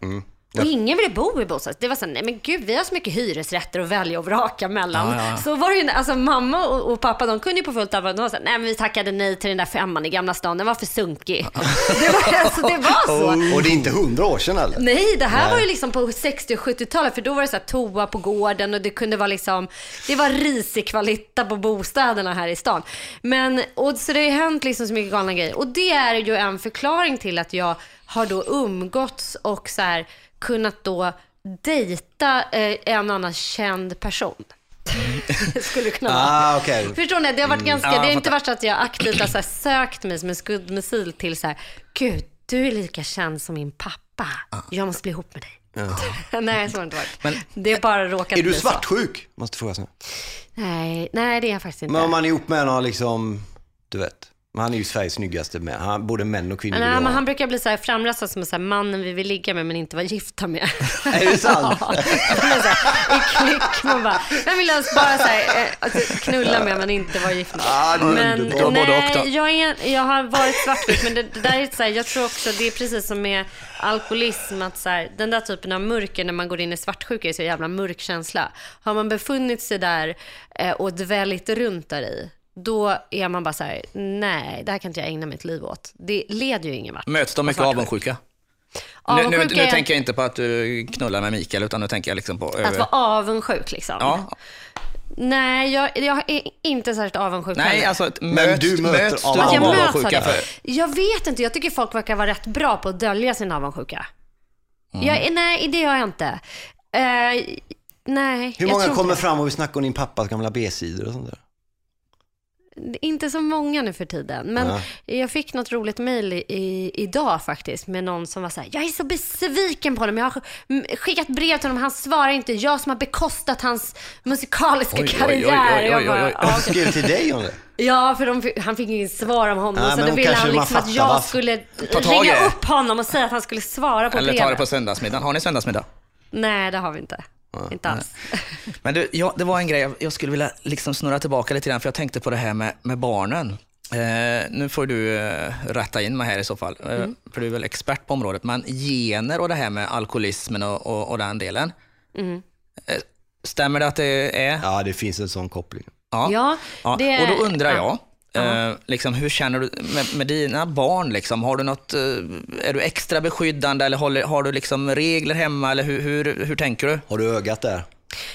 C: Och ingen ville bo i bostadsrätt. Det var så här, nej men gud, vi har så mycket hyresrätter att välja och vraka mellan.
B: Ja, ja.
C: Så var det ju, alltså mamma och, och pappa, de kunde ju på fullt allvar, de var så här, nej men vi tackade nej till den där femman i Gamla stan, den var för sunkig. det, var, alltså, det var så.
A: Och det är inte hundra år sedan eller?
C: Nej, det här var ju liksom på 60 och 70-talet, för då var det så toa på gården och det kunde vara liksom, det var risig kvalitet på bostäderna här i stan. Men, och så det har ju hänt liksom så mycket galna grejer. Och det är ju en förklaring till att jag har då umgåtts och så här kunnat då dejta eh, en annan känd person. Skulle kunna vara.
A: Ah, okej.
C: Förstår ni? Det har varit ganska,
B: Ja,
C: det har inte varit så att jag aktivt har så sökt mig som en skuddmissil till så här, gud, du är lika känd som min pappa. Jag måste bli ihop med dig. nej, så har det inte varit.
B: Men-
C: det har bara råkat
A: Är du
C: bli så.
A: svartsjuk? Måste fråga så.
C: Nej, nej, det är jag faktiskt inte.
A: Men om man är ihop med någon liksom, du vet. Men han är ju Sveriges snyggaste man. Han, både män och kvinnor
C: Nej, men
A: ha.
C: han brukar bli så här framröstad som så här, mannen vi vill ligga med men inte vara gifta med.
A: Är det sant?
C: ja. I klick, man bara, vem vill ens bara så här, eh, alltså, knulla med men inte vara gift med?
A: Ah,
C: Men nej, jag, är, jag har varit svartvit, men det, det där är så här, jag tror också det är precis som med alkoholism, att så här, den där typen av mörker när man går in i svartsjuka är så jävla mörk känsla. Har man befunnit sig där eh, och dväljt runt där i, då är man bara så här, nej, det här kan inte jag ägna mitt liv åt. Det leder ju ingen vart.
B: Möts de mycket
C: Svartsjuk.
B: avundsjuka? Nu, nu,
C: Avundsjuka
B: nu
C: är
B: tänker jag inte på att du knullar med Mikael, utan nu tänker jag liksom på...
C: Att vara avundsjuk liksom.
B: ja,
C: Nej, jag, jag är inte särskilt avundsjuk
B: nej,
C: heller.
B: alltså att möts,
A: du möter
B: möts
A: av-
C: jag
B: avundsjuka?
C: det.
B: För,
C: Jag vet inte, jag tycker folk verkar vara rätt bra på att dölja sin avundsjuka.
B: Mm.
C: Jag, nej, det gör jag inte. Eh, nej,
A: Hur många kommer fram och vill snacka om din pappas gamla B-sidor och sånt där?
C: Inte så många nu för tiden. Men
A: Nej.
C: jag fick något roligt mejl idag faktiskt med någon som var så här, jag är så besviken på honom. Jag har sk- skickat brev till honom, han svarar inte. Jag som har bekostat hans musikaliska
B: Oj,
C: karriär.
B: oj, oj, oj, oj.
C: "Ja,
A: skrev till dig om det.
C: Ja, för de, han fick inget svar om honom.
A: Nej,
C: så då ville han liksom att jag skulle ringa upp honom och säga att han skulle svara på
B: eller ta det
C: brevet.
B: på söndagsmiddagen. Har ni söndagsmiddag?
C: Nej, det har vi inte. Inte alls.
B: Men du, ja, det var en grej jag- jag skulle vilja liksom snurra tillbaka lite grann, för jag tänkte på det här med, med barnen. Eh, nu får du eh, rätta in mig här i så fall, eh,
C: Mm.
B: för du är väl expert på området. Men gener och det här med alkoholismen och, och, och den delen.
C: Mm.
B: Eh, stämmer det att det är?
A: Ja, det finns en sån koppling.
B: Ja.
C: Ja, det-
B: och då undrar
C: ja.
B: jag, eh, liksom, hur känner du med, med dina barn? Liksom? Har du något, eh, är du extra beskyddande eller håller, har du liksom regler hemma? Eller hur, hur, hur tänker du?
A: Har du ögat där?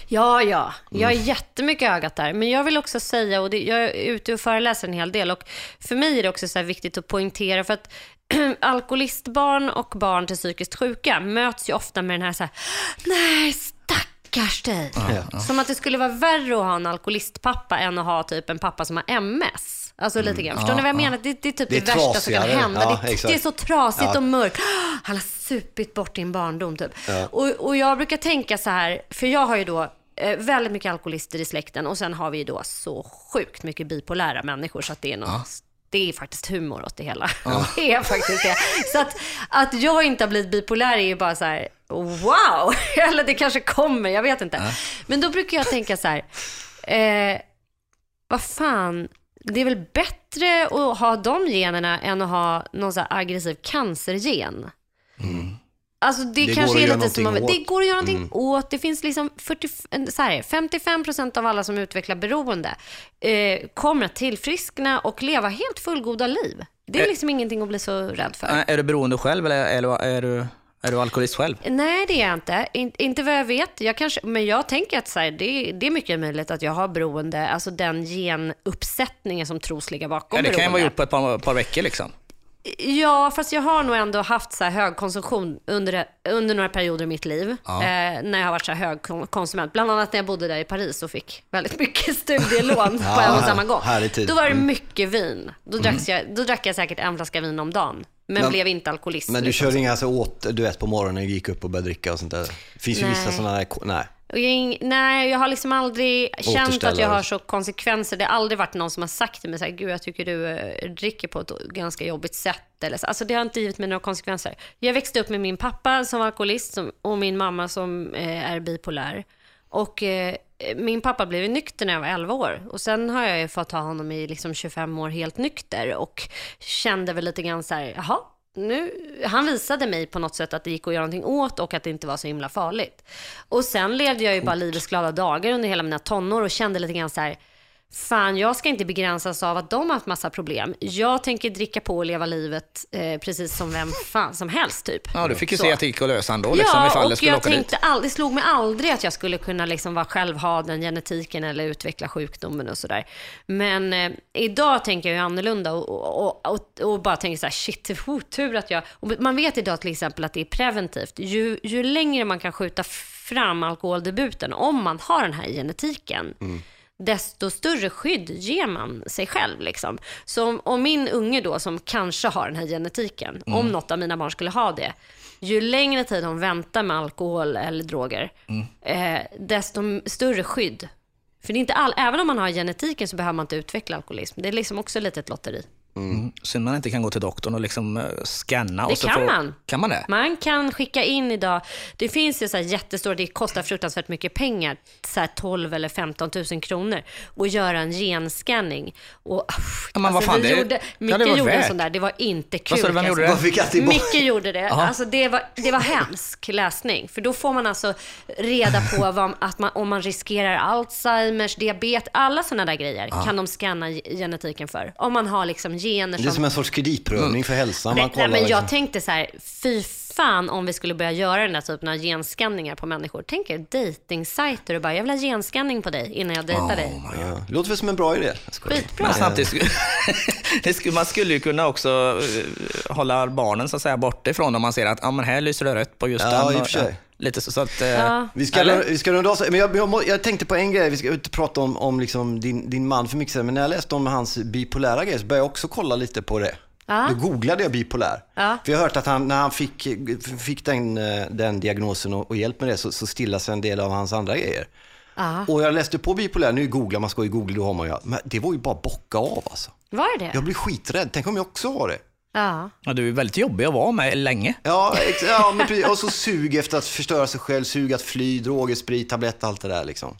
C: Ja, ja. Jag
B: Mm.
C: är jättemycket ögat där. Men jag vill också säga, och det, jag är ute och föreläser en hel del, och för mig är det också så här viktigt att poängtera, för att alkoholistbarn och barn till psykiskt sjuka möts ju ofta med den här, så här nej, stackars dig. Som att det skulle vara värre att ha en alkoholistpappa än att ha typ en pappa som har MS. Alltså lite grann. Förstår ni vad jag menar? Det, det är typ
A: Det
C: det,
A: är
C: värsta som kan hända.
A: Ja,
C: det, det är så trasigt
A: Ja.
C: och mörkt. Han har supit bort din barndom typ. Och, och jag brukar tänka så här, för jag har ju då eh, väldigt mycket alkoholister i släkten och sen har vi ju då så sjukt mycket bipolära människor så att det är något det är faktiskt humor åt det hela. Det är faktiskt det. Så att, att jag inte har blivit bipolär är ju bara så här, wow! Eller det kanske kommer, jag vet inte. Men då brukar jag tänka så här, eh, vad fan, det är väl bättre att ha de generna än att ha någon så aggressiv cancergen. Alltså det,
A: Det
C: kanske är lite som man, Det går att göra någonting åt. Det finns liksom 40, så här, 55% av alla som utvecklar beroende eh, kommer att tillfriskna och leva helt fullgoda liv. Det är liksom ingenting att bli så rädd för.
B: Är du beroende själv eller är du, är du, alkoholist själv?
C: Nej, det är jag inte. In, inte vad jag vet. Jag kanske, men jag tänker att så här, det, det är mycket möjligt att jag har beroende, alltså den genuppsättningen som tros ligga bakom
B: Ja, det kan ju
C: beroende.
B: vara gjort på ett par, par veckor liksom.
C: Ja, fast jag har nog ändå haft så här hög konsumtion under, under några perioder i mitt liv. Eh, när jag har varit så här hög kon- konsument. Bland annat när jag bodde där i Paris och fick väldigt mycket studielån på en och samma gång. Då var det
A: Mm.
C: mycket vin. Då, dracks jag, då drack jag säkert en flaska vin om dagen. Men,
A: Men-
C: blev inte alkoholist.
A: Men du
C: liksom.
A: körde inga så åt, du vet på morgonen, gick upp och började dricka och sånt där? Det finns ju vissa
C: Nej.
A: sådana där, nej.
C: Jag, nej, jag har liksom aldrig känt att jag har så konsekvenser. Det har aldrig varit någon som har sagt till mig så här, gud jag tycker du eh, dricker på ett ganska jobbigt sätt. Eller så. Alltså det har inte givit mig några konsekvenser. Jag växte upp med min pappa som var alkoholist och min mamma som eh, är bipolär. Och eh, min pappa blev nykter när jag var 11 år. Och sen har jag ju fått ha honom i liksom 25 år helt nykter. Och kände väl lite grann så här, jaha, nu, han visade mig på något sätt att det gick att göra någonting åt och att det inte var så himla farligt. Och sen levde jag ju bara livets glada dagar under hela mina tonår och kände lite grann så här, fan jag ska inte begränsas av att de har haft massa problem. Jag tänker dricka på och leva livet eh, precis som vem fan som helst typ.
B: Ja, du fick ju
C: Så.
B: se att det gick att lösa ändå liksom,
C: Ja,
B: ifall det
C: och
B: skulle
C: jag
B: åka
C: tänkte
B: dit.
C: aldrig, det slog mig aldrig att jag skulle kunna liksom vara själv ha den genetiken eller utveckla sjukdomen och sådär. Men eh, idag tänker jag ju annorlunda och, och, och, och bara tänker så här, shit, otur att jag... Man vet idag till exempel att det är preventivt. Ju, ju längre man kan skjuta fram alkoholdebuten, om man har den här genetiken, desto större skydd ger man sig själv. Liksom. Så om, om min unge då, som kanske har den här genetiken, om något av mina barn skulle ha det, ju längre tid de väntar med alkohol eller droger, eh, desto större skydd. För det är inte all, även om man har genetiken så behöver man inte utveckla alkoholism. Det är liksom också lite ett lotteri.
B: Mm. Synd man inte kan gå till doktorn och liksom uh, scanna.
C: Det
B: och så
C: kan
B: få...
C: man.
B: Kan man det?
C: Man kan skicka in idag, det finns ju så här jättestora, det kostar fruktansvärt mycket pengar, så här 12 eller 15 000 kronor, och göra en genscanning. Och,
B: Ja, men vad fan,
C: vi
B: det-
C: gjorde,
B: ja,
C: Micke
B: det var
C: gjorde en sån där, det var inte kul.
B: Vad sa du, vem
C: jag
B: gjorde
A: tillbaka?
C: Micke gjorde det. Alltså det, var, det var hemsk läsning. För då får man alltså reda på vad, att man, om man riskerar Alzheimers, diabetes, alla sådana där grejer kan de scanna genetiken för. Om man har liksom gener
A: Det är som en sorts kreditprövning för hälsan. Man
C: nej,
A: kollar
C: men jag
A: liksom.
C: tänkte så här, fy fan om vi skulle börja göra den där typen av genskanningar på människor. Tänk er dejtingsajter och bara, jag vill ha genskanning på dig innan jag dejtar dig.
A: Ja. Det låter väl som en bra idé. Jag.
C: Skitbra.
B: Men samtidigt, man skulle ju kunna också eh, hålla barnen så att säga borta ifrån om man ser att ah, men här lyser det rött på just
A: Ja,
B: den.
A: i och för sig.
B: Lite så, så att... eh,
C: Ja.
A: Vi ska,
B: Eller?
A: vi ska runda av, men jag, jag, jag tänkte på en grej, vi ska inte prata om, om liksom din, din man för mycket men när jag läste om hans bipolära grejer så började jag också kolla lite på det.
C: Ja.
A: Då googlade jag bipolär.
C: Ja.
A: För jag har hört att han, när han fick, fick den, eh, den diagnosen och, och hjälp med det så, så stillas en del av hans andra grejer.
C: Ja.
A: Och jag läste på bipolär, nu googlar man, ska ju googla, då har man ju, men det var ju bara bocka av alltså.
C: Var det det?
A: Jag blir skiträdd, tänk om jag också har det.
C: Ja.
B: Ja, du är väldigt jobbig att vara med länge.
A: Ja, ja men precis. Och så sug efter att förstöra sig själv, sug att fly, droger, sprit, tablett, allt det där liksom.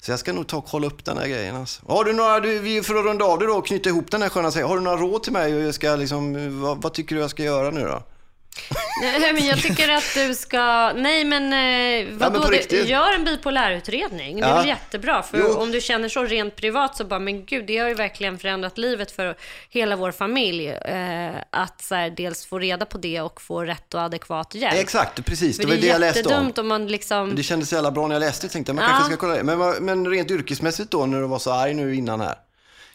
A: Så jag ska nog ta och kolla upp den här grejen. Alltså. Har du några, du, vi- för att runda av det då och knyta ihop den här sköna sägen, har du några råd till mig? Och jag ska liksom, vad, vad tycker du jag ska göra nu då?
C: Nej, men jag tycker att du ska... Nej, men eh, vadå?
A: på
C: det,
A: riktigt.
C: gör en bipolärutredning. Det är
A: Ja.
C: väl jättebra. För
A: Jo.
C: om du känner så rent privat så bara, men gud, det har ju verkligen förändrat livet för hela vår familj. Eh, att så här, dels få reda på det och få rätt och adekvat hjälp.
A: Exakt, precis. Det var
C: det
A: det jag läste om.
C: om man liksom...
A: Det kändes så jävla bra när jag läste, tänkte jag, man
C: Ja.
A: kanske ska kolla det. Men, men rent yrkesmässigt då, när du var så arg nu innan här.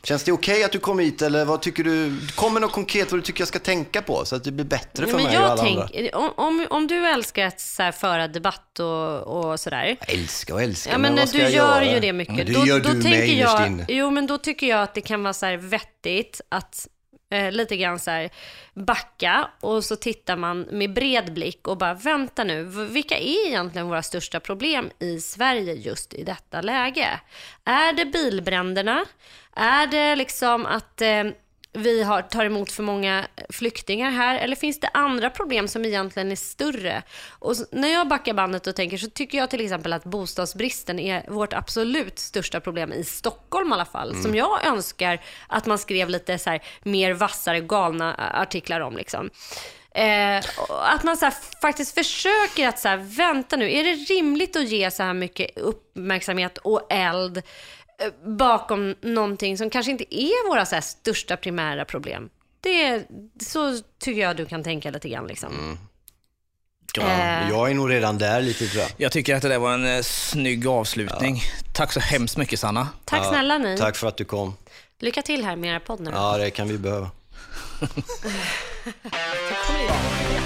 A: Känns det okej att du kom hit eller vad tycker du? Kommer något konkret vad du tycker jag ska tänka på så att det blir bättre för
C: men
A: mig och alla andra?
C: tänk, om, om, om du älskar att så här, föra debatt och, och sådär.
A: Jag älskar och älskar,
C: Ja, men,
A: vad ska
C: du
A: jag
C: gör
A: göra?
C: ju det mycket.
A: Men det
C: då,
A: gör
C: då
A: du
C: tänker
A: med innerst
C: jag. Jo, men då tycker jag att det kan vara så här vettigt att eh, lite grann så här backa och så tittar man med bred blick och bara vänta nu, vilka är egentligen våra största problem i Sverige just i detta läge? Är det bilbränderna? Är det liksom att eh, vi har, tar emot för många flyktingar här eller finns det andra problem som egentligen är större? Och när jag backar bandet och tänker så tycker jag till exempel att bostadsbristen är vårt absolut största problem i Stockholm i alla fall. Som jag önskar att man skrev lite så här mer vassare galna artiklar om. Liksom. Eh, att man så här, faktiskt försöker att så här, vänta nu, är det rimligt att ge så här mycket uppmärksamhet och eld bakom någonting som kanske inte är våra så här, största primära problem? Det, så tycker jag du kan tänka lite grann. Liksom.
A: Ja,
C: Eh.
A: jag är nog redan där lite tror jag.
B: Jag tycker att det där var en eh, snygg avslutning. Tack så hemskt mycket Sanna.
C: Tack snälla ni.
A: Tack för att du kom.
C: Lycka till här med era podd nu.
A: Ja, det kan vi behöva.